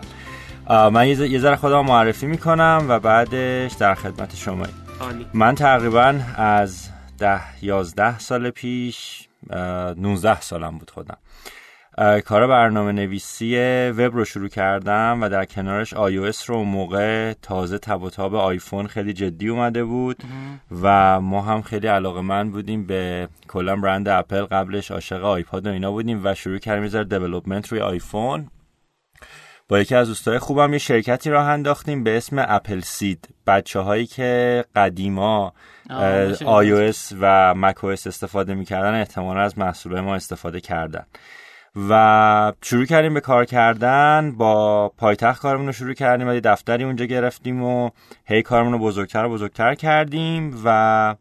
Speaker 3: من یه ذره خودم معرفی می‌کنم و بعدش در خدمت شما من تقریبا از ده یازده سال پیش 19 سالم بود خودم. کار برنامه نویسی وب رو شروع کردم و در کنارش iOS رو موقع تازه تب و تاب آیفون خیلی جدی اومده بود و ما هم خیلی علاقه من بودیم به کلا برند اپل قبلش عاشق آیپاد و اینا بودیم و شروع کردیم یه ذره روی آیفون. با یکی از دوستای خوبم یه شرکتی راه انداختیم به اسم اپل سید. بچه هایی که قدیما iOS و macOS استفاده می‌کردن احتمالا از محصول ما استفاده کردن. و شروع کردیم به کار کردن با پایتخت کارمون رو شروع کردیم و یه دفتری اونجا گرفتیم و هی کارمون رو بزرگتر و بزرگتر کردیم و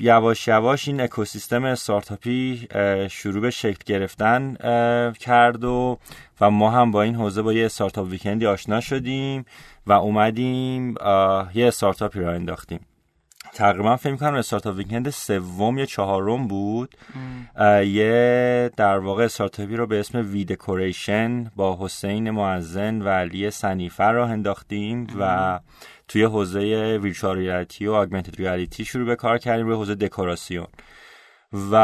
Speaker 3: یواش یواش این اکوسیستم استارتاپی شروع به شکل گرفتن کرد و و ما هم با این حوزه با یه استارتاپ ویکندی آشنا شدیم و اومدیم یه استارتاپی راه انداختیم. تقریبا فکر می‌کنم Startup Weekend سوم یا چهارم بود. یه در واقع استارتاپی رو به اسم V Decoration با حسین معزن و علی سنیفر راه انداختیم و توی حوزه virtual reality و augmented reality شروع به کار کردیم روی حوزه دکوراسیون. و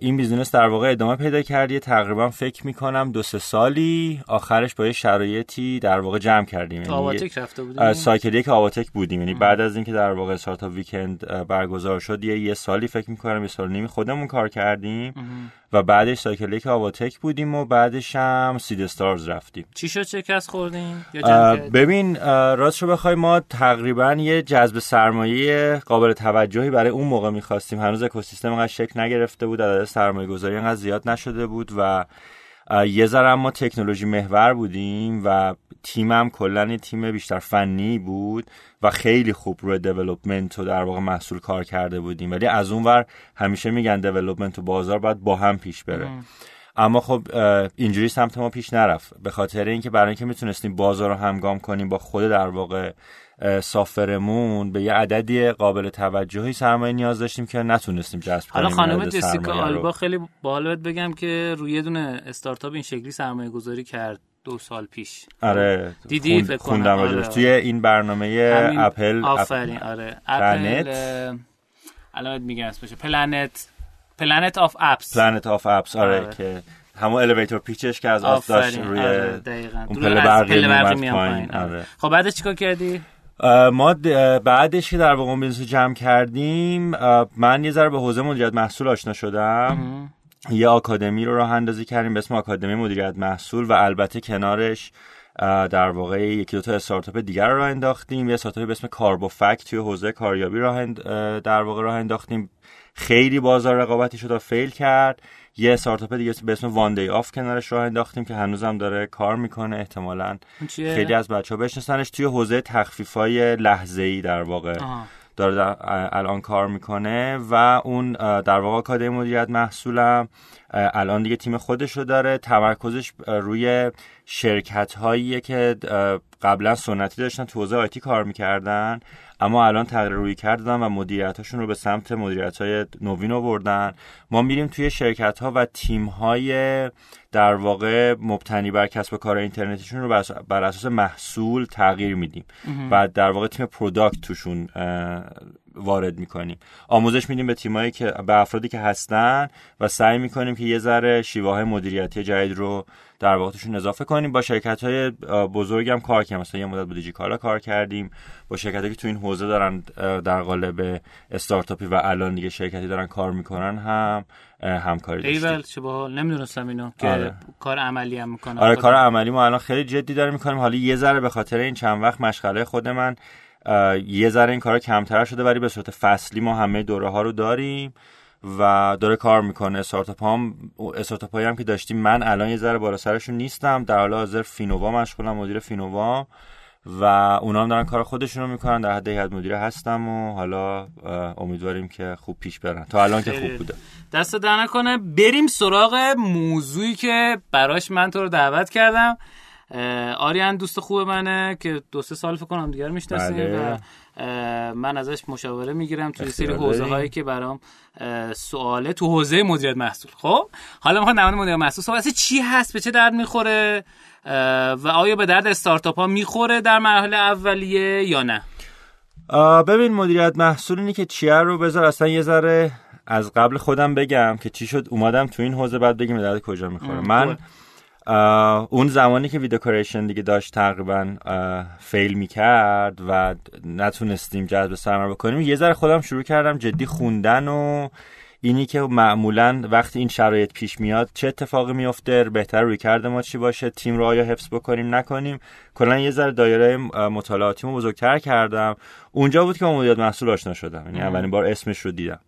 Speaker 3: این business در واقع ادامه پیدا کردی تقریبا فکر می‌کنم دو سه سالی. آخرش با یه شرایطی در واقع جمع کردیم.
Speaker 1: یعنی آواتک رفته بودیم؟
Speaker 3: cycle یک آواتک بودیم. یعنی بعد از اینکه در واقع Startup Weekend برگزار شد یه یه سالی فکر می‌کنم یه سال نیمی خودمون کار کردیم. و بعدش سایکل یک آواتک بودیم و بعدش هم سید استارز رفتیم.
Speaker 1: چی شد شکست خوردیم
Speaker 3: ببین راست رو بخوای ما تقریبا یه جذب سرمایه قابل توجهی برای اون موقع می‌خواستیم. هنوز اکوسیستم انقدر شکل نگرفته بود عدد سرمایه گذاری انقدر زیاد نشده بود و یه ذره ما تکنولوژی محور بودیم و تیمم کلا تیم بیشتر فنی بود و خیلی خوب روی دیولپمنت و در واقع محصول کار کرده بودیم. ولی از اون ور همیشه میگن دیولپمنت و بازار باید با هم پیش بره. اما خب اینجوری سمت ما پیش نرفت. به خاطر اینکه برای اینکه می‌تونستیم بازار رو همگام کنیم با خود در واقع سافرمون به یه عددی قابل توجهی سرمایه نیاز داشتیم که نتونستیم جذب کنیم
Speaker 1: حالا خانم جسیکا آلبا خیلی باحال بگم که روی یه دونه استارتاپ این شکلی سرمایه گذاری کرد. دو سال پیش.
Speaker 3: آره
Speaker 1: دیدی؟ فکر
Speaker 3: خوندم آره. توی این برنامه اپل
Speaker 1: آفرین آره. اپل الان میگم اسمش Planet. Planet of the
Speaker 3: Apps. Planet of the Apps آره, آره. که همون elevator pitch ش که از آف داشت روی
Speaker 1: آره
Speaker 3: اون پله برقی میاد پایین
Speaker 1: آره. خب بعدش چیکار کردی؟
Speaker 3: ما بعدش که در واقع اون جمع کردیم من یه ذره به حوزه مدیریت محصول آشنا شدم. یه آکادمی رو راه اندازی کردیم به اسم آکادمی مدیریت محصول و البته کنارش در واقع یکی دو تا استارتاپ دیگر رو راه انداختیم. یه استارتاپی به اسم کاربوفک توی حوزه کاریابی راه در واقع راه انداختیم. خیلی بازار رقابتی شد و fail کرد. یه استارتاپ دیگه به اسم One Day Off کنارش راه انداختیم که هنوزم داره کار می‌کنه. احتمالا خیلی از بچه ها بشناسنش توی حوزه تخفیف های لحظه ای در واقع. داره الان کار می‌کنه و اون در واقع آکادمی مدیریت محصولم الان دیگه تیم خودش رو داره. تمرکزش روی شرکت هایی که قبلا سنتی داشتن تو حوزه IT کار می‌کردن. اما الان تغییر رویه کردن و مدیریتاشون رو به سمت مدیریت های نوین آوردن. ما میریم توی شرکت ها و تیم های در واقع مبتنی بر کسب و کار اینترنتیشون رو بر اساس محصول تغییر میدیم. و در واقع تیم product توشون وارد می‌کنیم. آموزش میدیم به تیمایی که به افرادی که هستن و سعی می‌کنیم که یه ذره شیوه های مدیریتی جدید رو در واقع توشون اضافه کنیم. با شرکت های بزرگ هم کار کردیم. مثلا یه مدت با دیجیکالا کار کردیم. با شرکتی که تو این حوزه دارن در قالب استارتاپی و الان دیگه شرکتی دارن کار می‌کنن هم. همکاری داشتیم.
Speaker 1: ایول چه باحال نمی‌دونستم اینو. که آره. کار عملی هم می‌کنه.
Speaker 3: آره کار عملی ما الان خیلی جدی داریم می‌کنیم. حالا یه ذره به خاطر این چند وقت مشغله خود من یه ذره این کارا کمتر شده ولی به صورت فصلی ما همه دوره ها رو داریم و داره کار می‌کنه. استارتاپ هم استارتاپ هم که داشتیم من الان یه ذره بالا سرشون نیستم. در حال حاضر فینووا مشغولم مدیر فینووا. و اونا هم دارن کار خودشون رو می‌کنن در حد هیئت مدیره هستم و حالا امیدواریم که خوب پیش برن. تا الان که خوب بوده.
Speaker 1: دست در نکنه. بریم سراغ موضوعی که براش من تو رو دعوت کردم. آریان دوست خوب منه که دو سه سال فکر کنم دیگر می‌شناسیم بله. و من ازش مشاوره می‌گیرم توی سری حوزه هایی که برام سواله تو حوزه مدیریت محصول. خب؟ حالا می‌خوام در مدیریت محصول صحبت چی هست؟ به چه درد می‌خوره؟ و آیا به درد استارتاپ ها می‌خوره در مرحله اولیه یا نه؟
Speaker 3: ببین مدیریت محصول اینی که چیه رو بذار. اصلا یه ذره از قبل خودم بگم که چی شد. اومدم تو این حوزه بعد بگیم درد کجا می‌خوره. من اون زمانی که ویدیو دیگه داشت تقریبا فیل می‌کرد و نتونستیم جذب سرمایه بکنیم. یه ذره خودم شروع کردم جدی خوندن و اینی که معمولا وقتی این شرایط پیش میاد چه اتفاقی میفته بهتر روی کرده ما چی باشه تیم رو آیا حفظ بکنیم نکنیم. کلا یه ذره دایره مطالعاتیمو بزرگتر کردم. اونجا بود که با مدیریت محصول آشنا شدم. یعنی اولین بار اسمش رو دیدم.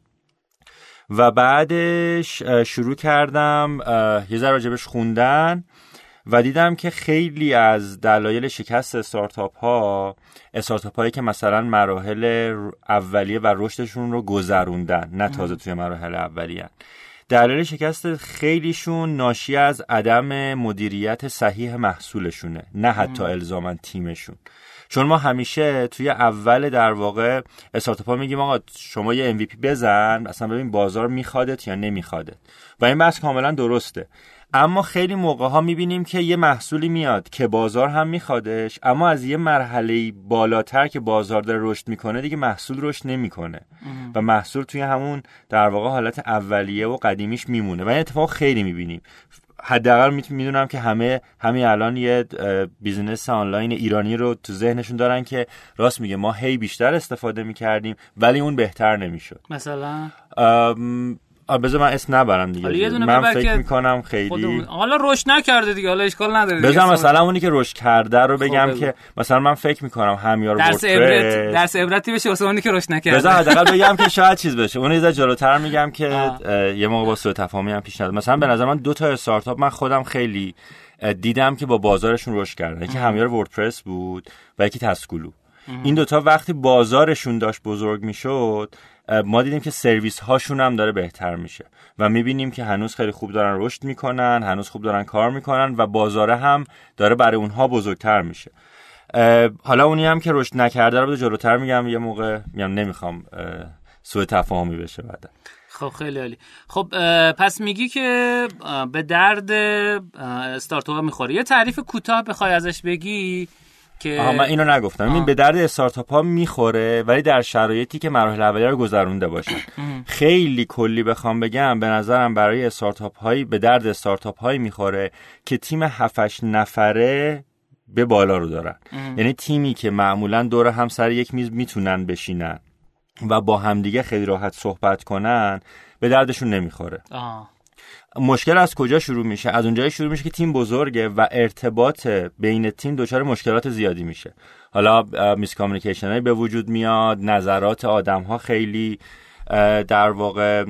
Speaker 3: و بعدش شروع کردم یه ذره راجبش خوندن و دیدم که خیلی از دلایل شکست استارتاپ ها استارتاپ هایی که مثلا مراحل اولیه و رشدشون رو گذروندن نه تازه توی مراحل اولیه. دلایل شکست خیلیشون ناشی از عدم مدیریت صحیح محصولشونه نه حتی الزاما تیمشون. چون ما همیشه توی اول در واقع استارتاپ ها میگیم آقا شما یه MVP بزن اصلا ببین بازار میخوادت یا نمیخوادت. و این بحث کاملا درسته. اما خیلی موقع ها می‌بینیم که یه محصولی میاد که بازار هم میخوادش اما از یه مرحله بالاتر که بازار داره رشد می‌کنه دیگه محصول رشد نمی‌کنه. و محصول توی همون در واقع حالت اولیه و قدیمیش میمونه. و این اتفاق خیلی می‌بینیم. حداقل می‌دونم که همه همین الان یه بیزینس آنلاین ایرانی رو تو ذهنشون دارن که راست میگه ما هی بیشتر استفاده می‌کردیم ولی اون بهتر نمی‌شد.
Speaker 1: مثلا؟
Speaker 3: بذار من اسم نبرم دیگه. من فکر می‌کنم خیلی
Speaker 1: حالا روش نکرده دیگه حالا اشکال نداره
Speaker 3: بذار مثلا اونی که روش کرده رو خب، بگم که مثلا من فکر می‌کنم همیار
Speaker 1: درس عبرت درس عبرتی بشه واسه اونی که روش نکرده.
Speaker 3: بذار حداقل بگم که شاید چیز بشه. اون یه جلوتر میگم که یه موقع با سوء تفاهمی هم پیش نیاد. مثلا به نظر من دو تا استارتاپ من خودم خیلی دیدم که با بازارشون رشد کردن. یکی همیار وردپرس بود و یکی تسکولو این دوتا وقتی بازارشون داشت بزرگ می‌شد ما دیدیم که سرویس هاشون هم داره بهتر میشه و می‌بینیم که هنوز خیلی خوب دارن رشد می‌کنن هنوز خوب دارن کار می‌کنن و بازاره هم داره برای اونها بزرگتر میشه. حالا اونی هم که رشد نکرده رو جلوتر میگم یه موقع میگم نمی‌خوام سوء تفاهمی بشه بعد
Speaker 1: خب خیلی عالی. خب پس میگی که به درد استارتاپ می‌خوره. یه تعریف کوتاه بخوای ازش بگی. که
Speaker 3: آها من اینو نگفتم. این به درد استارتاپ ها می‌خوره ولی در شرایطی که مراحل اولیه رو گذرونده باشه. خیلی کلی بخوام بگم به نظرم برای استارتاپ هایی به درد استارتاپ هایی می‌خوره که تیم 7 نفره به بالا رو دارن. یعنی تیمی که معمولا دور هم سر یک میز می‌تونن بشینن و با همدیگه خیلی راحت صحبت کنن به دردشون نمی‌خوره. مشکل از کجا شروع میشه؟ از اونجایی شروع میشه که تیم بزرگه و ارتباط بین تیم دچار مشکلات زیادی میشه. حالا میس به وجود میاد نظرات آدم ها خیلی در واقع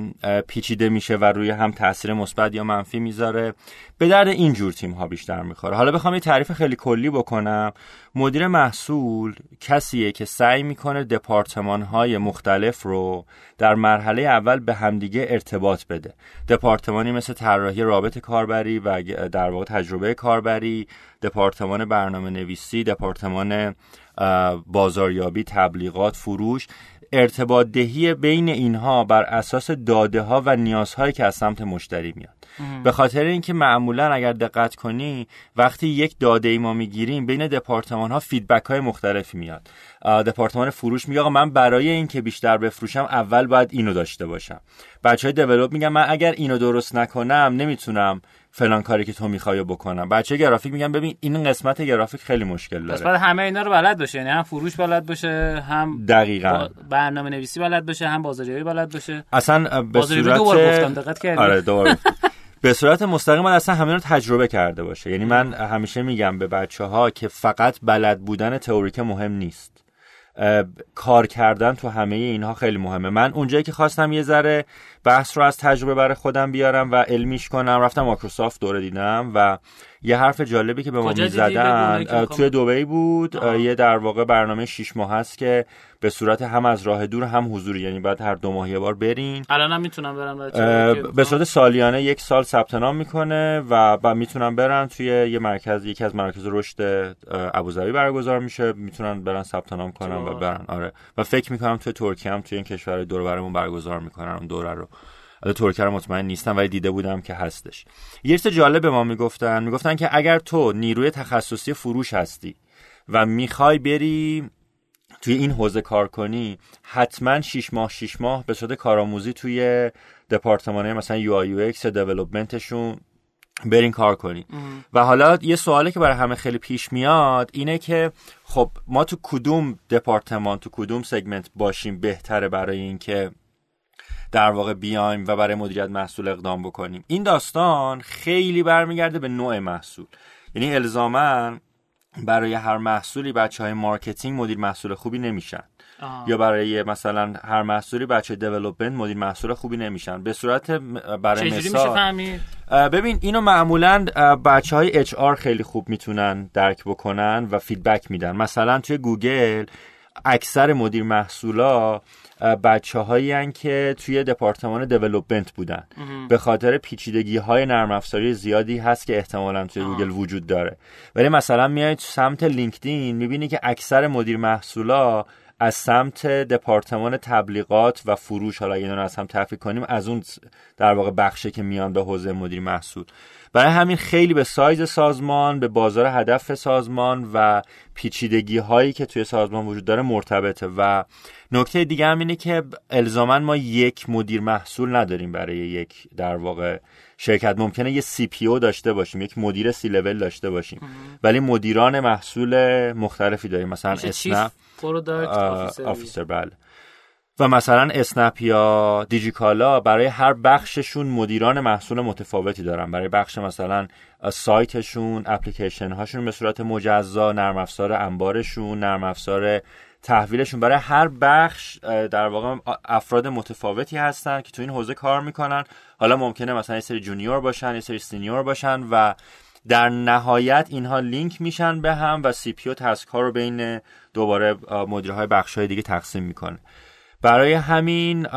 Speaker 3: پیچیده میشه و روی هم تاثیر مثبت یا منفی می‌ذاره. به درد این جور تیم ها بیشتر می‌خوره. حالا بخوام یه تعریف خیلی کلی بکنم. مدیر محصول کسیه که سعی می‌کنه دپارتمان های مختلف رو در مرحله اول به همدیگه ارتباط بده. دپارتمانی مثل طراحی رابط کاربری و در واقع تجربه کاربری دپارتمان برنامه نویسی دپارتمان بازاریابی تبلیغات فروش. ارتباط دهی بین اینها بر اساس داده ها و نیازهایی که از سمت مشتری میاد. به خاطر اینکه معمولا اگر دقت کنی وقتی یک داده ای ما می‌گیریم بین دپارتمان ها فیدبک های مختلفی میاد. دپارتمان فروش میگه آقا من برای اینکه بیشتر بفروشم اول باید اینو داشته باشم. بچه های دیولپ میگن من اگر اینو درست نکنم نمی‌تونم فلان کاری که تو می‌خوای بکنم. بچه گرافیک میگن ببین این قسمت گرافیک خیلی مشکل داره.
Speaker 1: بعد همه اینا رو بلد باشه یعنی هم فروش بلد باشه هم
Speaker 3: دقیقاً.
Speaker 1: برنامه نویسی بلد باشه هم بازاریابی بلد باشه.
Speaker 3: اصلا به صورت
Speaker 1: گفتم دقت کردی؟
Speaker 3: آره به صورت مستقیم اصلا همین رو تجربه کرده باشه. یعنی من همیشه میگم به بچه ها که فقط بلد بودن تئوریک مهم نیست. کار کردن تو همه اینها خیلی مهمه. من اونجایی که خواستم یه ذره بحث رو از تجربه برای خودم بیارم و علمیش کنم رفتم مایکروسافت دوره دیدم و یه حرف جالبی که به ما می‌زدن توی دوبی بود یه در واقع برنامه شیش ماه هست که به صورت هم از راه دور هم حضوری یعنی بعد هر دو ماه یه بار برین.
Speaker 1: الان می‌تونم برم
Speaker 3: به صورت سالیانه یک سال ثبت نام می‌کنه و بعد می‌تونن برن توی یه مرکز یکی از مراکز رشد ابوظبی برگزار میشه. می‌تونن برن ثبت نام کنن و برن. آره. و فکر می‌کنم توی ترکیه هم توی این کشور دور برمون برگزار می‌کنن اون دوره رو. ترکیه رو مطمئن نیستم ولی دیده بودم که هستش. یه چیز جالب به ما می‌گفتن. می‌گفتن که اگر تو نیروی تخصصی فروش هستی و می‌خوای بری توی این حوزه کار کنی حتما 6 ماه 6 ماه به صورت کارآموزی توی دپارتمان مثلا UI UX development شون برین کار کنی. و حالا یه سوالی که برای همه خیلی پیش میاد اینه که خب ما تو کدوم دپارتمان تو کدوم segment باشیم بهتره برای اینکه در واقع بیایم و برای مدیریت محصول اقدام بکنیم. این داستان خیلی برمیگرده به نوع محصول. یعنی الزاما برای هر محصولی بچه های marketing مدیر محصول خوبی نمیشن. یا برای مثلا هر محصولی بچه development مدیر محصول خوبی نمیشن. به صورت برای مثال ببین اینو معمولا بچه های HR خیلی خوب می‌تونن درک بکنن و feedback میدن. مثلا توی گوگل اکثر مدیر محصولا بچه هایی که توی دپارتمان development بودن. به خاطر پیچیدگی های نرم افزاری زیادی هست که احتمالا توی گوگل وجود داره. ولی مثلا میایید سمت لینکدین می‌بینی که اکثر مدیر محصولا از سمت دپارتمان تبلیغات و فروش حالا اینا رو از هم تفریق کنیم از اون در واقع بخشه که میان به حوزه مدیر محصول. برای همین خیلی به سایز سازمان به بازار هدف سازمان و پیچیدگی هایی که توی سازمان وجود داره مرتبطه. و نکته دیگه هم اینه که الزاما ما یک مدیر محصول نداریم برای یک در واقع شرکت ممکنه یه سی پی او داشته باشیم یک مدیر سی لول داشته باشیم. ولی مدیران محصول مختلفی داریم. مثلا اسنپ officer بله. و مثلا اسنپ یا دیجیکالا برای هر بخششون مدیران محصول متفاوتی دارن. برای بخش مثلا سایتشون اپلیکیشن هاشون به صورت مجزا نرم افزار انبارشون نرم افزار تحویلشون. برای هر بخش در واقع افراد متفاوتی هستن که تو این حوزه کار می‌کنن. حالا ممکنه مثلا یه سری junior باشن یه سری senior باشن و در نهایت اینها لینک میشن به هم و CPO task ها رو بین دوباره مدیرهای بخش های دیگه تقسیم می‌کنه. برای همین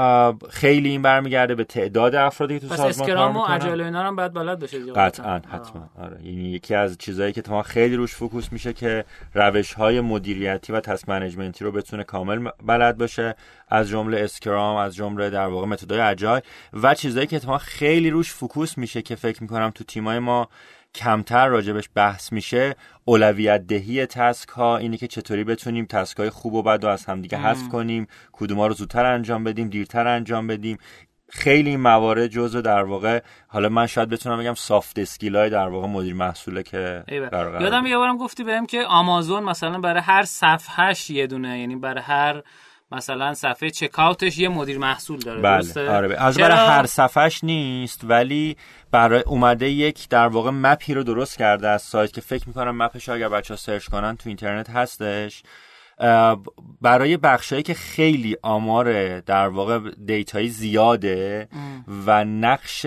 Speaker 3: خیلی این برمیگرده به تعداد افرادی که تو سازمان کار می‌کنن.
Speaker 1: و agile اینا هم باید بلد باشه
Speaker 3: قطعا حتما. آره. یعنی یکی از چیزهایی که ما خیلی روش focus میشه که روش های مدیریتی و task management ی رو بتونه کامل بلد باشه از جمله Scrum از جمله در واقع متدای agile و چیزهایی که ما خیلی روش focus میشه که فکر می‌کنم تو تیمای ما کمتر راجبش بحث میشه اولویت دهی task ها اینه که چطوری بتونیم task های خوب و بد و از همدیگه حذف کنیم کدوم رو زودتر انجام بدیم دیرتر انجام بدیم. خیلی این موارد جزء در واقع حالا من شاید بتونم بگم soft skill های در واقع مدیر محصوله که
Speaker 1: یادم یه بارم گفتی بهم که آمازون مثلا برای هر صفحهش یه دونه یعنی برای هر مثلا صفحه checkout ش یه مدیر محصول داره
Speaker 3: بله درسته؟ آره. از برای هر صفحش نیست ولی برای اومده یک در واقع map ی رو درست کرده از سایت که فکر می‌کنم map ش اگر بچه ها search کنن تو اینترنت هستش. برای بخشهایی که خیلی آمار در واقع data یی زیاده و نقش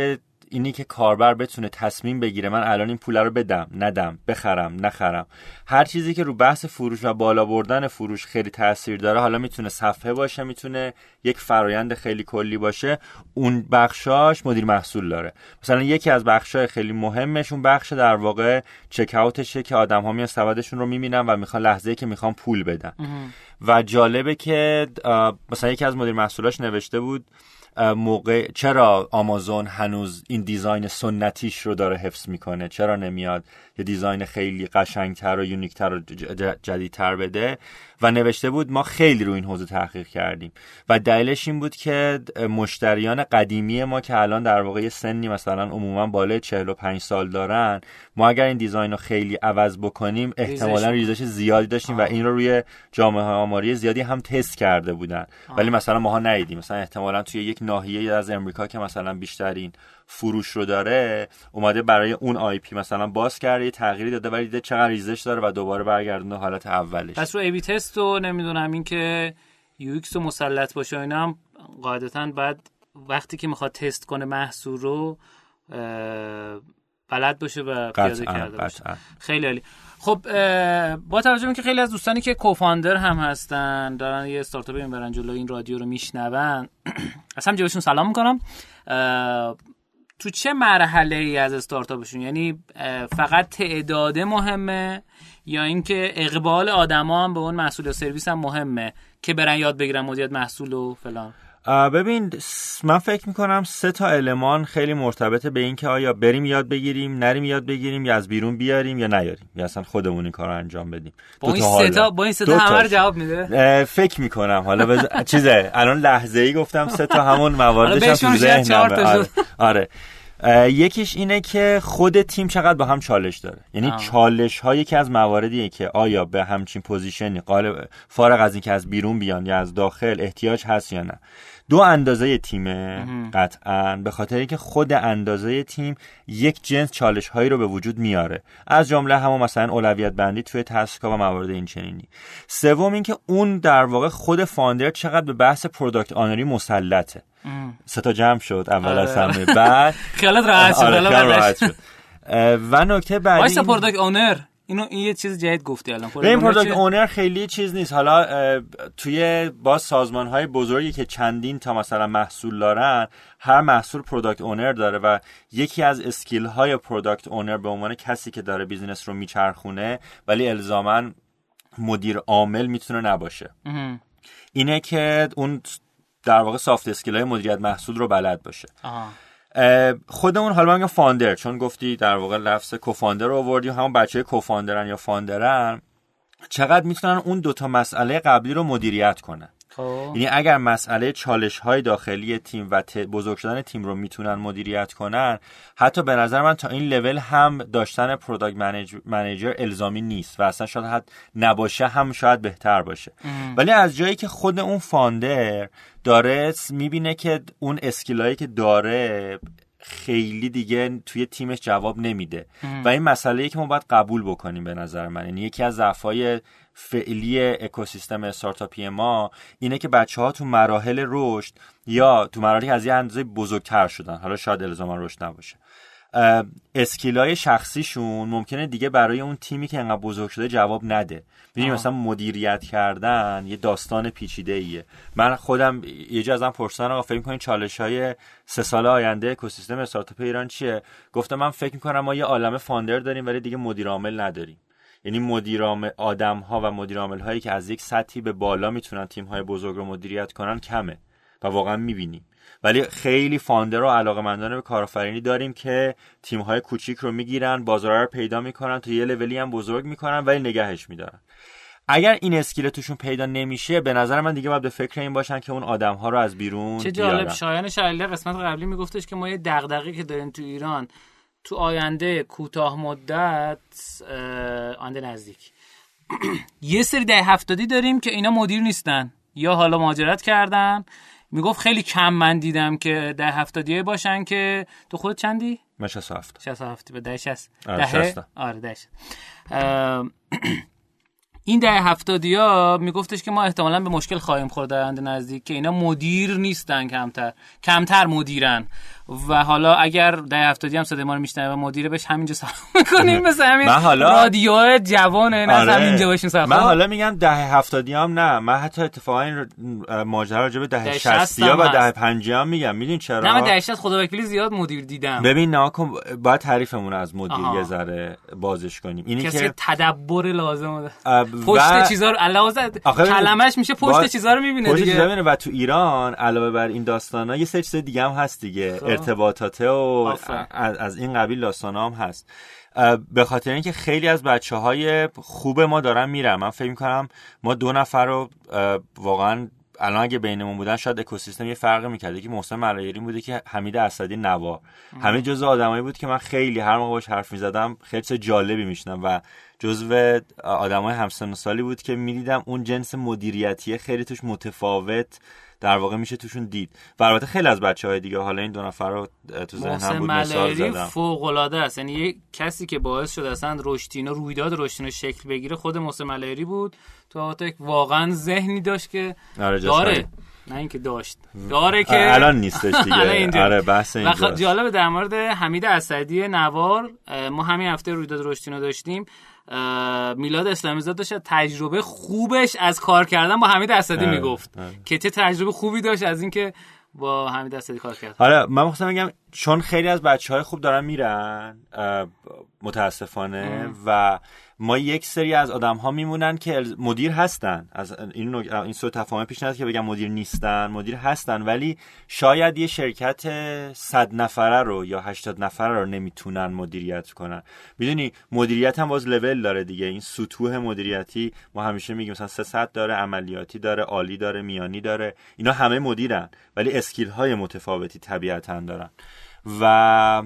Speaker 3: اینی که کاربر بتونه تصمیم بگیره من الان این پول رو بدم ندم بخرم نخرم. هر چیزی که رو بحث فروش و بالا بردن فروش خیلی تاثیر داره حالا می‌تونه صفحه باشه می‌تونه یک فرایند خیلی کلی باشه اون بخشاش مدیر محصول داره. مثلا یکی از بخشای خیلی مهمش اون بخش در واقع چک اوتشه که آدم ها میان سوادشون رو می‌بینن و می‌خوان لحظه که می‌خوان پول بدن. و جالبه که مثلا یکی از مدیر محصولاش نوشته بود موقع چرا آمازون هنوز این دیزاین سنتیش رو داره حفظ می‌کنه؟ چرا نمیاد یه دیزاین خیلی قشنگتر و یونیکتر و جدیدتر بده؟ و نوشته بود ما خیلی رو این حوزه تحقیق کردیم. و دلیلش این بود که مشتریان قدیمی ما که الان در واقع سنی مثلا عموما بالای 45 سال دارن ما اگر این design رو خیلی عوض بکنیم احتمالا ریزش زیادی داشتیم و این رو روی جامعه آماری زیادی هم تست کرده بودن. ولی مثلا ماها ندیدیم. مثلا احتمالا توی یک ناحیه از امریکا که مثلا بیشترین فروش رو داره اومده برای اون IP مثلا باز کرده یه تغییری داده ولی دیده چقدر ریزش داره و دوباره برگردونه حالت اولش.
Speaker 1: پس رو A/B test و نمی‌دونم این که UX رو مسلط باشه اینا هم قاعدتا بعد وقتی که می‌خواد تست کنه محصول رو بلد باشه و پیاده کرده باشه. خیلی عالی. خب با توجه به که خیلی از دوستانی که co-founder هم هستن دارن یه استارتاپ این برن جلو این رادیو رو میشنون اصلا جوشون سلام می‌کنم. تو چه مرحله ای از استارتاپشون؟ یعنی فقط تعداد مهمه یا اینکه اقبال آدما هم به اون محصول و سرویس هم مهمه که برن یاد بگیرن مدیریت محصول و فلان؟
Speaker 3: ببین من فکر می‌کنم سه تا المان خیلی مرتبطه به اینکه آیا بریم یاد بگیریم نریم یاد بگیریم یا از بیرون بیاریم یا نیاریم یا اصلا خودمون این کار انجام بدیم.
Speaker 1: با این سه تا با این سه تا همه جواب میده؟
Speaker 3: فکر می‌کنم. حالا بز... چیزه الان لحظه ای گفتم سه تا همون مواردش هم تو ذهنم آره. آره. یکیش اینه که خود تیم چقدر با هم چالش داره. یعنی چالش ها یکی از مواردیه که آیا به همچین position ی قالب فارغ از اینکه از بیرون بیان یا از داخل احتیاج هست یا نه. دو اندازه تیمه قطعا به خاطر اینکه خود اندازه تیم یک جنس چالش هایی رو به وجود میاره. از جمله همون مثلا اولویت بندی توی task ا و موارد این چنینی سوم اینکه اون در واقع خود founder چقدر به بحث product owner ی مسلطه. سه تا جمع شد اول از
Speaker 1: آره.
Speaker 3: همه. بعد
Speaker 1: خیالت راحت شد
Speaker 3: آره، و نکته بعدی
Speaker 1: وایسا product owner اینو این یه چیز جدید گفتی الان.
Speaker 3: این product owner خیلی چیز نیست. حالا توی با سازمان های بزرگی که چندین تا مثلا محصول دارن هر محصول product owner داره و یکی از skill های product owner به عنوان کسی که داره business رو میچرخونه ولی الزاما مدیر عامل می‌تونه نباشه. اینه که اون در واقع soft skill های مدیریت محصول رو بلد باشه. خودمون حالا من founder چون گفتی در واقع لفظ co-founder رو آوردی همون بچه co-founder ن یا founder ن چقدر می‌تونن اون دوتا مسئله قبلی رو مدیریت کنن. یعنی اگر مسئله چالش های داخلی تیم و بزرگ شدن تیم رو می‌تونن مدیریت کنن حتی به نظر من تا این لول هم داشتن product manager الزامی نیست و اصلا شاید نباشه هم شاید بهتر باشه. ولی از جایی که خود اون فاندر داره می‌بینه که اون اسکیلایی که داره خیلی دیگه توی تیمش جواب نمیده. و این مسئله که ما باید قبول بکنیم به نظر من. یعنی یکی از ضعفای فعلی اکوسیستم استارتاپی ما اینه که بچه ها تو مراحل رشد یا تو مراحلی که از یه اندازه بزرگتر شدن حالا شاید الزاما رشد نباشه. skill ای شخصیشون ممکنه دیگه برای اون تیمی که انقدر بزرگ شده جواب نده. ببین مثلا مدیریت کردن یه داستان پیچیده ایه من خودم یه جا ازم پرسیدن آقا فکر می‌کنین چالش های سه سال آینده اکوسیستم استارتاپ ایران چیه؟ گفتم من فکر می‌کنم ما یه عالمه founder داریم ولی دیگه مدیر عامل نداریم. یعنی مدیر آدم ها و مدیر عامل هایی که از یک سطحی به بالا می‌تونن تیم های بزرگ رو مدیریت کنن کمه و واقعا می‌بینیم. ولی خیلی فاندر و علاقه به کارآفرینی داریم که تیم های کوچیک رو می‌گیرن بازار رو پیدا می‌کنن تا یه لولی هم بزرگ می‌کنن ولی نگهش میدارن. اگر این اسکیل توشون پیدا نمیشه به نظر من دیگه باید به فکر این باشن که اون آدم ها رو از بیرون
Speaker 1: چه جالب شایان شایله قسمت قبلی میگفتش که ما یه دغدغه‌ای که داریم تو ایران تو آینده کوتاه مدت آینده نزدیک. یه سری ده هفتادی داریم که اینا مدیر نیستن. یا حالا مهاجرت کردن. می‌گفت خیلی کم من دیدم که ده هفتادیه باشن که تو خود چندی؟
Speaker 3: من 67
Speaker 1: 67 به ده 60
Speaker 3: آره
Speaker 1: آره ده این ده هفتادی ها میگفتش که ما احتمالا به مشکل خواهیم خورد در نزدیک که اینا مدیر نیستن کمتر. کمتر مدیرن. و حالا اگر ده هفتادی هم صدای ما رو میشنوه و مدیره بهش همینجا سلام می‌کنیم مثل همین حالا... رادیو جوانه نه آره. همینجا باشیم
Speaker 3: من حالا میگم ده هفتادی هم نه. من حتی اتفاقا این ماجرا راجع به ده شستی ها و ده پنجی هم میگم. می‌دونی چرا؟
Speaker 1: نه من ده شست خدا وکیلی زیاد مدیر دیدم.
Speaker 3: ببین نه باید تعریفمون از مدیر یه ذره بازش کنیم. اینی
Speaker 1: کسی که تدبر لازم پشت و... چیزا رو علاوه کلمش میشه پشت چیزا رو می‌بینه
Speaker 3: دیگه. و تو ایران علاوه بر این داستانا یه سری چیز دیگه هم هست دیگه. خب. ارتباطاته و از این قبیل داستان هم هست به خاطر اینکه خیلی از بچه های خوب ما دارن میرن. من فکر می‌کنم ما دو نفر رو واقعا الان اگه بینمون بودن شاید اکوسیستم یه فرق می‌کرد. که محسن ملایری بوده که حمید اسدی نوا. همه جزء آدمایی بود که من خیلی هر موقع باش حرف می‌زدم خیلی چه جالبی میشنم و جزو آدمای همسن سالی بود که می‌دیدم اون جنس مدیریتی خیلی توش متفاوت. در واقع میشه توشون دید. و البته خیلی از بچه های دیگه حالا این دو نفر رو تو ذهنم بود مثال زدم.
Speaker 1: فوق العاده است. یعنی یه کسی که باعث شد اصلا رشتینا رویداد رشتینو شکل بگیره خود محسن ملایری بود. تو واقعا ذهنی داشت که آره داره. نه اینکه داشت. داره که
Speaker 3: الان نیستش دیگه. آره بحث اینجاست.
Speaker 1: جالب در مورد حمید اسدی نوار ما همین هفته رویداد رشتینو داشتیم. میلاد اسلامی زاد داشت تجربه خوبش از کار کردن با حمید اسدی آره، می‌گفت. آره. که چه تجربه خوبی داشت از اینکه با حمید اسدی کار کرد.
Speaker 3: آره من می‌خواستم بگم چون خیلی از بچه های خوب دارن میرن متاسفانه و ما یک سری از آدم ها میمونن که مدیر هستن. از این این سو تفاهم پیش نیاد که بگم مدیر نیستن مدیر هستن ولی شاید یه شرکت صد نفره رو یا 80 نفره رو نمی‌تونن مدیریت کنن. می‌دونی مدیریت هم باز لول داره دیگه. این سطوح مدیریتی ما همیشه میگیم مثلا 300 داره عملیاتی داره عالی داره میانی داره. اینا همه مدیرن ولی skill های متفاوتی طبیعتا دارن. و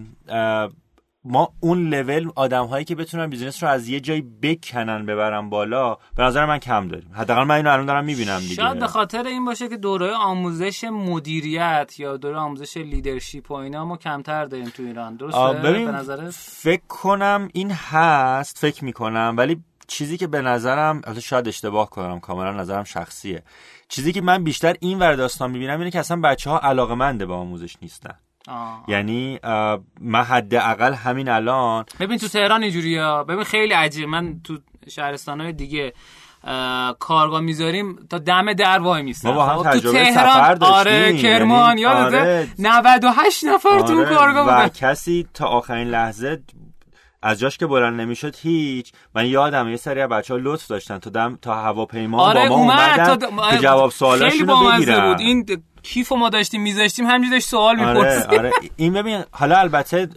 Speaker 3: ما اون لول آدم هایی که بتونن business رو از یه جایی بکنن ببرن بالا به نظر من کم داریم. حداقل من اینو الان دارم می‌بینم دیگه.
Speaker 1: شاید به خاطر این باشه که دوره آموزش مدیریت یا دوره آموزش leadership و اینا ما کمتر داریم تو ایران. درسته؟
Speaker 3: به فکر کنم این هست فکر می‌کنم ولی چیزی که به نظرم البته شاید اشتباه کنم کاملا نظرم شخصیه. چیزی که من بیشتر این ور داستان می‌بینم اینه که اصلا بچه ها علاقه به آموزش نیستن. یعنی من حداقل همین الان
Speaker 1: ببین تو تهران اینجوریه. ببین خیلی عجیب. من تو شهرستان های دیگه کارگاه می‌ذاریم تا دم در وای میستن
Speaker 3: ما با هم خب، تو تهران
Speaker 1: آره کرمان یعنی یادته؟ آره. 98 نفر آره. تو کارگاه
Speaker 3: بودن. و کسی تا آخرین لحظه از جاش که بلند نمی‌شد هیچ. من یادم یه سری بچه ها لطف داشتن تا دم تا هواپیما
Speaker 1: آره
Speaker 3: با ما اومدن تا جواب سوالاشون رو بگیرن. بود.
Speaker 1: این کیف ما داشتیم میذاشتیم همینجوری داشت سوال
Speaker 3: می‌پرسید. آره, آره. این ببین حالا البته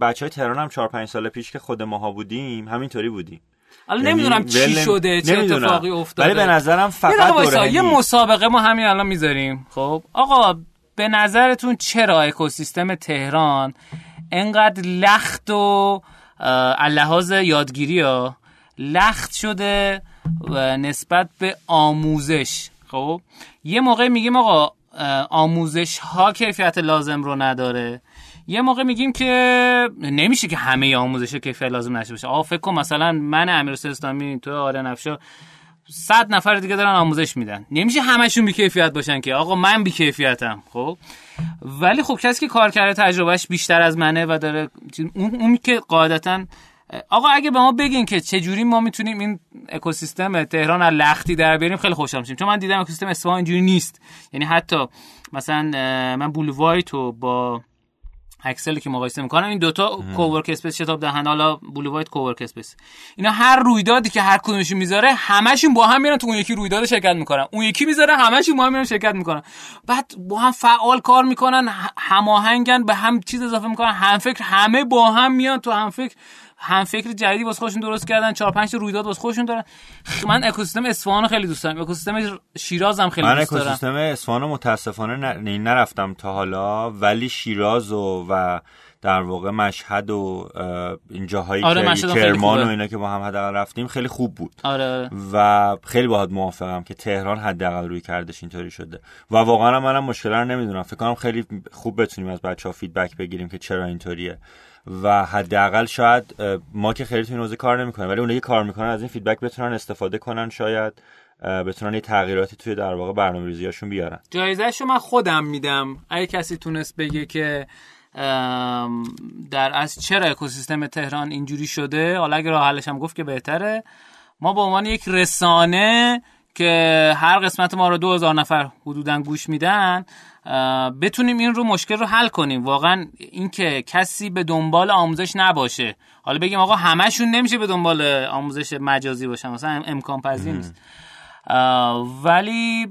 Speaker 3: بچه های تهران هم 4 5 سال پیش که خود ماها بودیم همینطوری بودیم.
Speaker 1: حالا یعنی نمی‌دونم چی شده چه اتفاقی افتاده.
Speaker 3: ولی به نظرم فقط
Speaker 1: یه, یه مسابقه ما همین الان می‌ذاریم. خب؟ آقا به نظرتون چرا اکوسیستم تهران انقدر لخت و اللحاظ یادگیری ها لخت شده و نسبت به آموزش؟ خب؟ یه موقع میگیم آقا آموزش ها کیفیت لازم رو نداره. یه موقع میگیم که نمیشه که همه آموزش کیفیت لازم نشه باشه. آقا فکر مثلا من امیر اسلامی تو آره نفشا صد نفر دیگه دارن آموزش میدن. نمیشه همشون بیکیفیت باشن که آقا من بیکیفیتم خب؟ ولی خب کسی که کار کرده تجربهش بیشتر از منه و داره اون, اون که قاعدتا آقا اگه به ما بگین که چه جوری ما می‌تونیم این اکوسیستم تهران از لختی در بیاریم خیلی خوشحال میشیم. چون من دیدم اکوسیستم اصفهان اینجوری نیست. یعنی حتی مثلا من بولوایت رو با اکسل که مقایسه می‌کنم این دوتا co-work space شتاب دهنده‌ن. حالا بولوایت co-work space. اینا هر رویدادی که هر کدومش می‌ذاره همشون با هم میرن تو اون یکی رویداد شرکت می‌کنن. اون یکی می‌ذاره همشون با هم میرن شرکت می‌کنن. بعد با هم فعال کار می‌کنن هماهنگن به هم چیز اضافه می‌کنن هم فکر همه با هم میان تو هم فکر هم فکر جدیدی واسه خودشون درست کردن چهار پنج رویداد واسه خودشون دارن. من اکوسیستم اصفهان خیلی دوست دارم. اکوسیستم شیراز هم خیلی دوست دارم.
Speaker 3: من اکوسیستم اصفهان متاسفانه نرفتم تا حالا ولی شیراز و, و در واقع مشهد و این جاهایی آره که کرمان و اینا که با هم حداقل رفتیم خیلی خوب بود.
Speaker 1: آره, آره.
Speaker 3: و خیلی باهات موافقم که تهران حداقل روی کردش اینطوری شده. و واقعا منم مشکل رو نمی‌دونم. فکر کنم خیلی خوب بتونیم از بچه ها feedback بگیریم که چرا اینطوریه. و حداقل شاید ما که خیلی تو این حوزه کار نمی‌کنیم ولی اونایی کار می‌کنن از این feedback بتونن استفاده کنن شاید بتونن یه تغییراتی توی در واقع برنامه‌ریزیاشون بیارن.
Speaker 1: جایزهشو من خودم میدم. اگه کسی تونست بگه که در از چرا اکوسیستم تهران اینجوری شده حالا اگه راه حلش هم گفت که بهتره. ما به عنوان یک رسانه که هر قسمت ما رو 2000 نفر حدودا گوش میدن بتونیم این رو مشکل رو حل کنیم. واقعا اینکه کسی به دنبال آموزش نباشه. حالا بگیم آقا همشون نمیشه به دنبال آموزش مجازی باشن. مثلا امکان پذیر نیست. ولی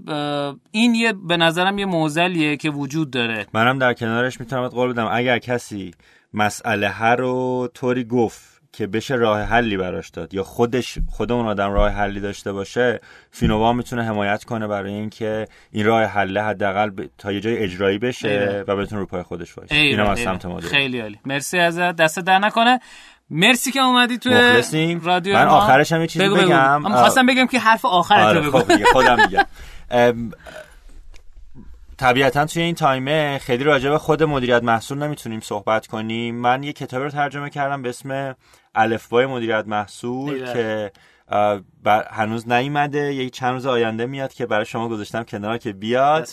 Speaker 1: این یه به نظرم یه موزلیه که وجود داره.
Speaker 3: منم در کنارش می‌تونم قول بدم. اگر کسی مسئله هر رو طوری گفت که بشه راه حلی براش داد یا خودش خود اون آدم راه حلی داشته باشه فینووا می‌تونه حمایت کنه برای اینکه این راه حل حداقل ب... تا یه جای اجرایی بشه و بتونه رو پای خودش باشه. اینم از سمت ما
Speaker 1: خیلی عالی. مرسی ازت دست در نکنه. مرسی که اومدی تو رادیو
Speaker 3: من آخرش هم یه چیزی بگو بگم.
Speaker 1: من خواستم بگم که حرف آخرت
Speaker 3: آره
Speaker 1: رو بگو.
Speaker 3: خب خودم میگم. طبیعتا توی این تایمه خیلی راجع به خود مدیریت محصول نمی‌تونیم صحبت کنیم. من یه کتاب رو ترجمه کردم به اسم الفبای مدیریت محصول که هنوز نیومده یک چند روز آینده میاد که برای شما گذاشتم کنار که بیاد.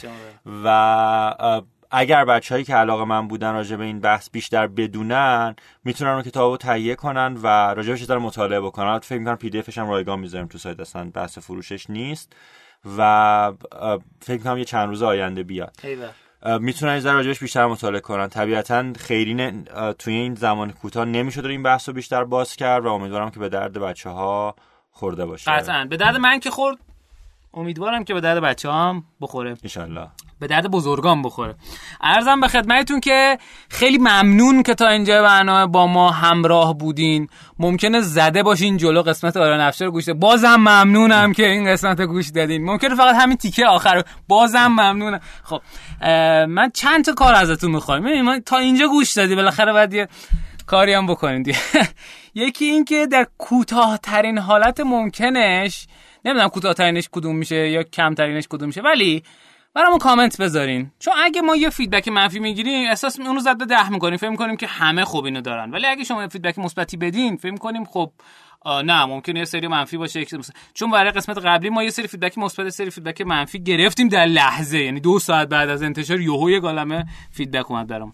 Speaker 3: و اگر بچههایی که علاقه من بودن راجع به این بحث بیشتر بدونن می‌تونن اون کتابو تهیه کنن و راجع بهش مطالعه بکنن. فکر می‌کنم پی دی هم رایگان می‌ذاریم تو سایت اصلا بحث فروشش نیست. و فکر کنم یه چند روز آینده بیاد. می‌تونن این راجبش بیشتر مطالعه کنن. طبیعتا خیلی توی این زمان کوتاه نمیشه این بحث رو بیشتر باز کرد و امیدوارم که به درد بچه ها خورده باشه.
Speaker 1: قطعا. به درد من که خورد امیدوارم که به درد بچه هم بخوره.
Speaker 3: انشالله.
Speaker 1: به درد بزرگان بخوره. ارزم به خدمتتون که خیلی ممنون که تا اینجا برنامه با ما همراه بودین. ممکنه زده باشین جلو قسمت آران افشار گوش بازم ممنونم که این قسمت گوش دادین. ممکنه فقط همین تیکه آخر بازم ممنونم. خب من چند تا کار ازتون می‌خوایم تا اینجا گوش دادی بالاخره بعد یه کاری هم بکنین یکی این که در کوتاهترین حالت ممکنش نمی‌دونم کوتاهترینش کدوم میشه یا کمترینش کدوم میشه ولی برامون کامنت بذارین. چون اگه ما یه feedback منفی می‌گیریم احساس اونو ضرب در ده می‌کنیم. فکر می‌کنیم که همه خوب اینو دارن. ولی اگه شما feedback مثبتی بدین فکر می‌کنیم خب نه ممکنه یه سری منفی باشه چون برای قسمت قبلی ما یه سری feedback مثبت سری feedback منفی گرفتیم در لحظه. یعنی دو ساعت بعد از انتشار یهو یه عالمه feedback اومد برام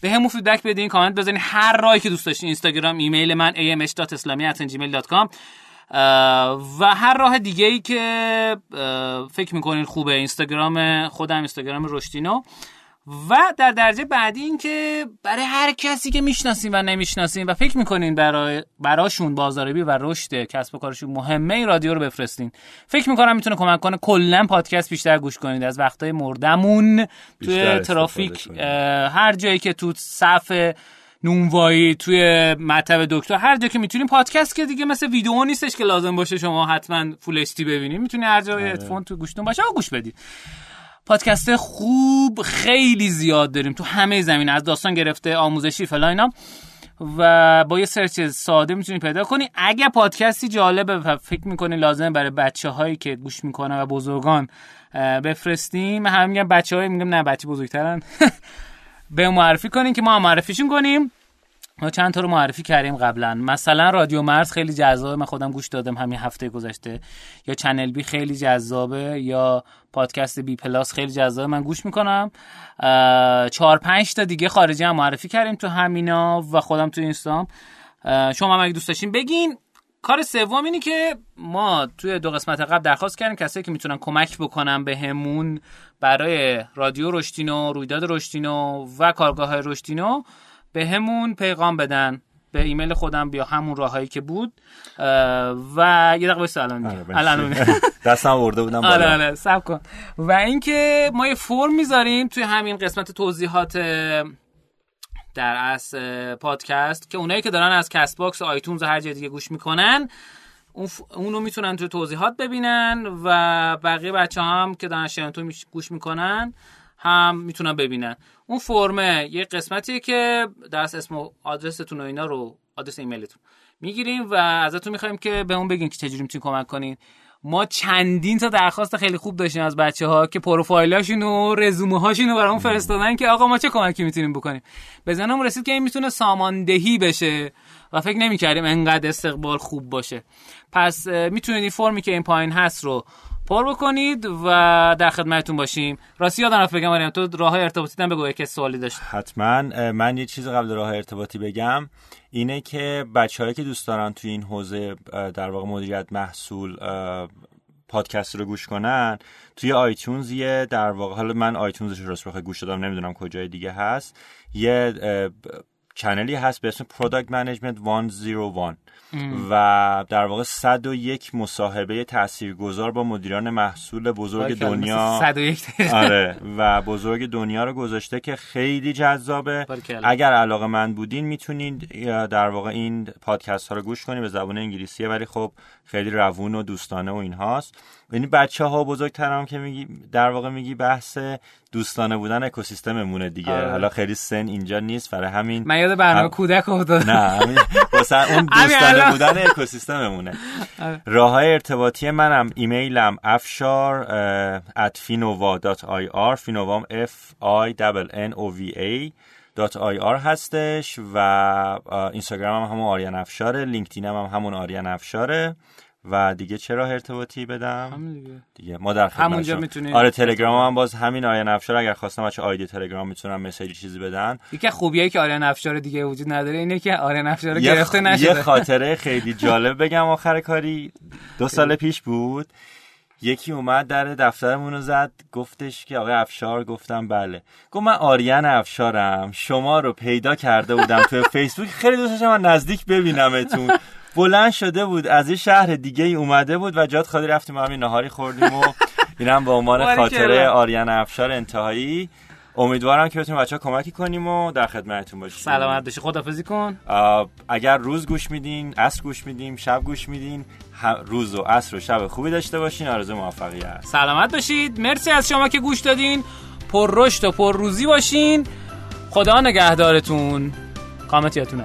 Speaker 1: بهمون feedback بدین کامنت بزنین هر راهی که دوست داشتین اینستاگرام ایمیل من amh.islami@gmail.com و هر راه دیگه ای که فکر می‌کنین خوبه اینستاگرام خودم اینستاگرام رشدینو و در درجه بعدی این که برای هر کسی که می‌شناسین و نمی‌شناسین و فکر می‌کنین برای براشون بازاریابی و رشد کسب و کارشون مهمه این رادیو رو بفرستین. فکر می‌کنم می‌تونه کمک کنه کلا پادکست بیشتر گوش کنید. از وقتای مرده‌مون توی ترافیک هر جایی که تو صف نونوایی توی مطب دکتر. هر جا که می‌تونیم پادکست که دیگه مثل ویدیو نیستش که لازم باشه شما حتما فول اچ ببینید می‌تونی هر جای هدفون آره. تو گوشتون باشه و گوش بدید. پادکست خوب خیلی زیاد داریم. تو همه زمین از داستان گرفته آموزشی فلا اینا. و با یه سرچ ساده می‌تونی پیدا کنی. اگه پادکستی جالبه و فکر می‌کنی لازمه برای بچه هایی که گوش می‌کنن و بزرگان بفرستیم. هم میگم بچه های میگم نه بچه بزرگترن. بهمون معرفی کنین که ما معرفیشون کنیم. ما چند تا رو معرفی کردیم قبلا. مثلا رادیو مرز خیلی جذابه. من خودم گوش دادم همین هفته گذشته. یا چنل بی خیلی جذابه. یا پادکست بی پلاس خیلی جذابه. من گوش می‌کنم. چهار پنج تا دیگه خارجی هم معرفی کردیم تو همینا و خودم تو اینستام. شما هم اگه دوست داشتین بگین. کار سوم اینی که ما توی دو قسمت قبل درخواست کردیم کسایی که می‌تونن کمک بکنن بهمون برای رادیو رشدینو رویداد رشدینو و کارگاه های رشدینو بهمون پیغام بدن به ایمیل خودم یا همون راههایی که بود. و یه دقیقه وایسا الان
Speaker 3: آره، دستم برده بودم
Speaker 1: بالا. آره آره کن. و اینکه ما یه فرم می‌ذاریم توی همین قسمت توضیحات در از پادکست که اونایی که دارن از کست باکس آیتونز و هر جای دیگه گوش می‌کنن اونو می‌تونن تو توضیحات ببینن و بقیه بچه هم که دارن شنوتو گوش می‌کنن هم می‌تونن ببینن. اون فرمه یه قسمتیه که درس اسم و آدرستون و اینا رو آدرس ایمیلتون می‌گیریم و ازتون می‌خوایم که به اون بگین که چجوری می‌تونین کمک کنین. ما چندین تا درخواست خیلی خوب داشتیم از بچه ها که پروفایلاشون و رزومه هاشون رو برامون فرستادن که آقا ما چه کمکی می‌تونیم بکنیم. به ذهنم رسید که این می‌تونه ساماندهی بشه و فکر نمی‌کردیم انقدر استقبال خوب باشه. پس می‌تونید این فرمی که این پایین هست رو پر بکنید و در خدمتتون باشیم. راستی یادم رفت بگم مریم تو راه ارتباطی بگو یک سوالی داشت.
Speaker 3: حتما من یه چیز قبل راه ارتباطی بگم. اینه که بچههایی که دوست دارن توی این حوزه در واقع مدیریت محصول پادکست رو گوش کنن توی آیتونز یه در واقع حالا من آیتونزش رو بخوای گوش دادم نمی‌دونم کجای دیگه هست یه چنلی هست به اسم Product Management 101 و در واقع 101 مصاحبه تاثیرگذار با مدیران محصول بزرگ دنیا.
Speaker 1: 101
Speaker 3: آره. و بزرگ دنیا رو گذاشته که خیلی جذابه. اگر علاقه من بودین می‌تونید در واقع این پادکست ها رو گوش کنید به زبان انگلیسیه. ولی خب خیلی روون و دوستانه و اینهاست. یعنی بچه ها بزرگتر هم که میگی در واقع میگی بحث دوستانه بودن اکوسیستممونه دیگه. آره. حالا خیلی سن اینجا نیست برای همین
Speaker 1: من یاد برنامه هم... کودک
Speaker 3: افتاد نه همین واسه اون دوستانه بودن اکوسیستممونه. آره. راه های ارتباطی منم ایمیلم افشار at finova.ir finova f i n o v a .ir هستش و اینستاگرام هم همون آریان افشاره لینکدین هم, هم همون آریان افشاره. و دیگه چرا ارتباطی بدم؟
Speaker 1: همون دیگه.
Speaker 3: دیگه ما در
Speaker 1: همونجا می‌تونید
Speaker 3: آره تلگرام هم باز همین آریان افشار اگر خواستم بچه آیدی تلگرام می‌تونم مسیج چیزی بدن.
Speaker 1: یکی خوبیه که آریان افشار دیگه وجود نداره اینه که آریان افشار گرفته نشده.
Speaker 3: یه خاطره خیلی جالب بگم آخر کاری. دو سال پیش بود. یکی اومد در دفترمون رو زد گفتش که آقای افشار گفتم بله. گفت من آریان افشارم شما رو پیدا کرده بودم تو فیسبوک. خیلی دوست داشتم من نزدیک ببینمتون. بلند شده بود از یه شهر دیگه ای اومده بود و جات خالی رفتیم همین نهاری خوردیم و اینم به عنوان خاطره آریان افشار انتهایی. امیدوارم که بتونیم بچه ها کمکی کنیم و در خدمتتون باشیم.
Speaker 1: سلامت باشی. خدافزی کن.
Speaker 3: اگر روز گوش میدین عصر گوش میدیم شب گوش میدین روز و عصر و شب خوبی داشته باشین. آرزو موفقیت
Speaker 1: سلامت باشید. مرسی از شما که گوش دادین. پر رشد و پر روزی باشین. خدا نگهدارتون. کامت یادتون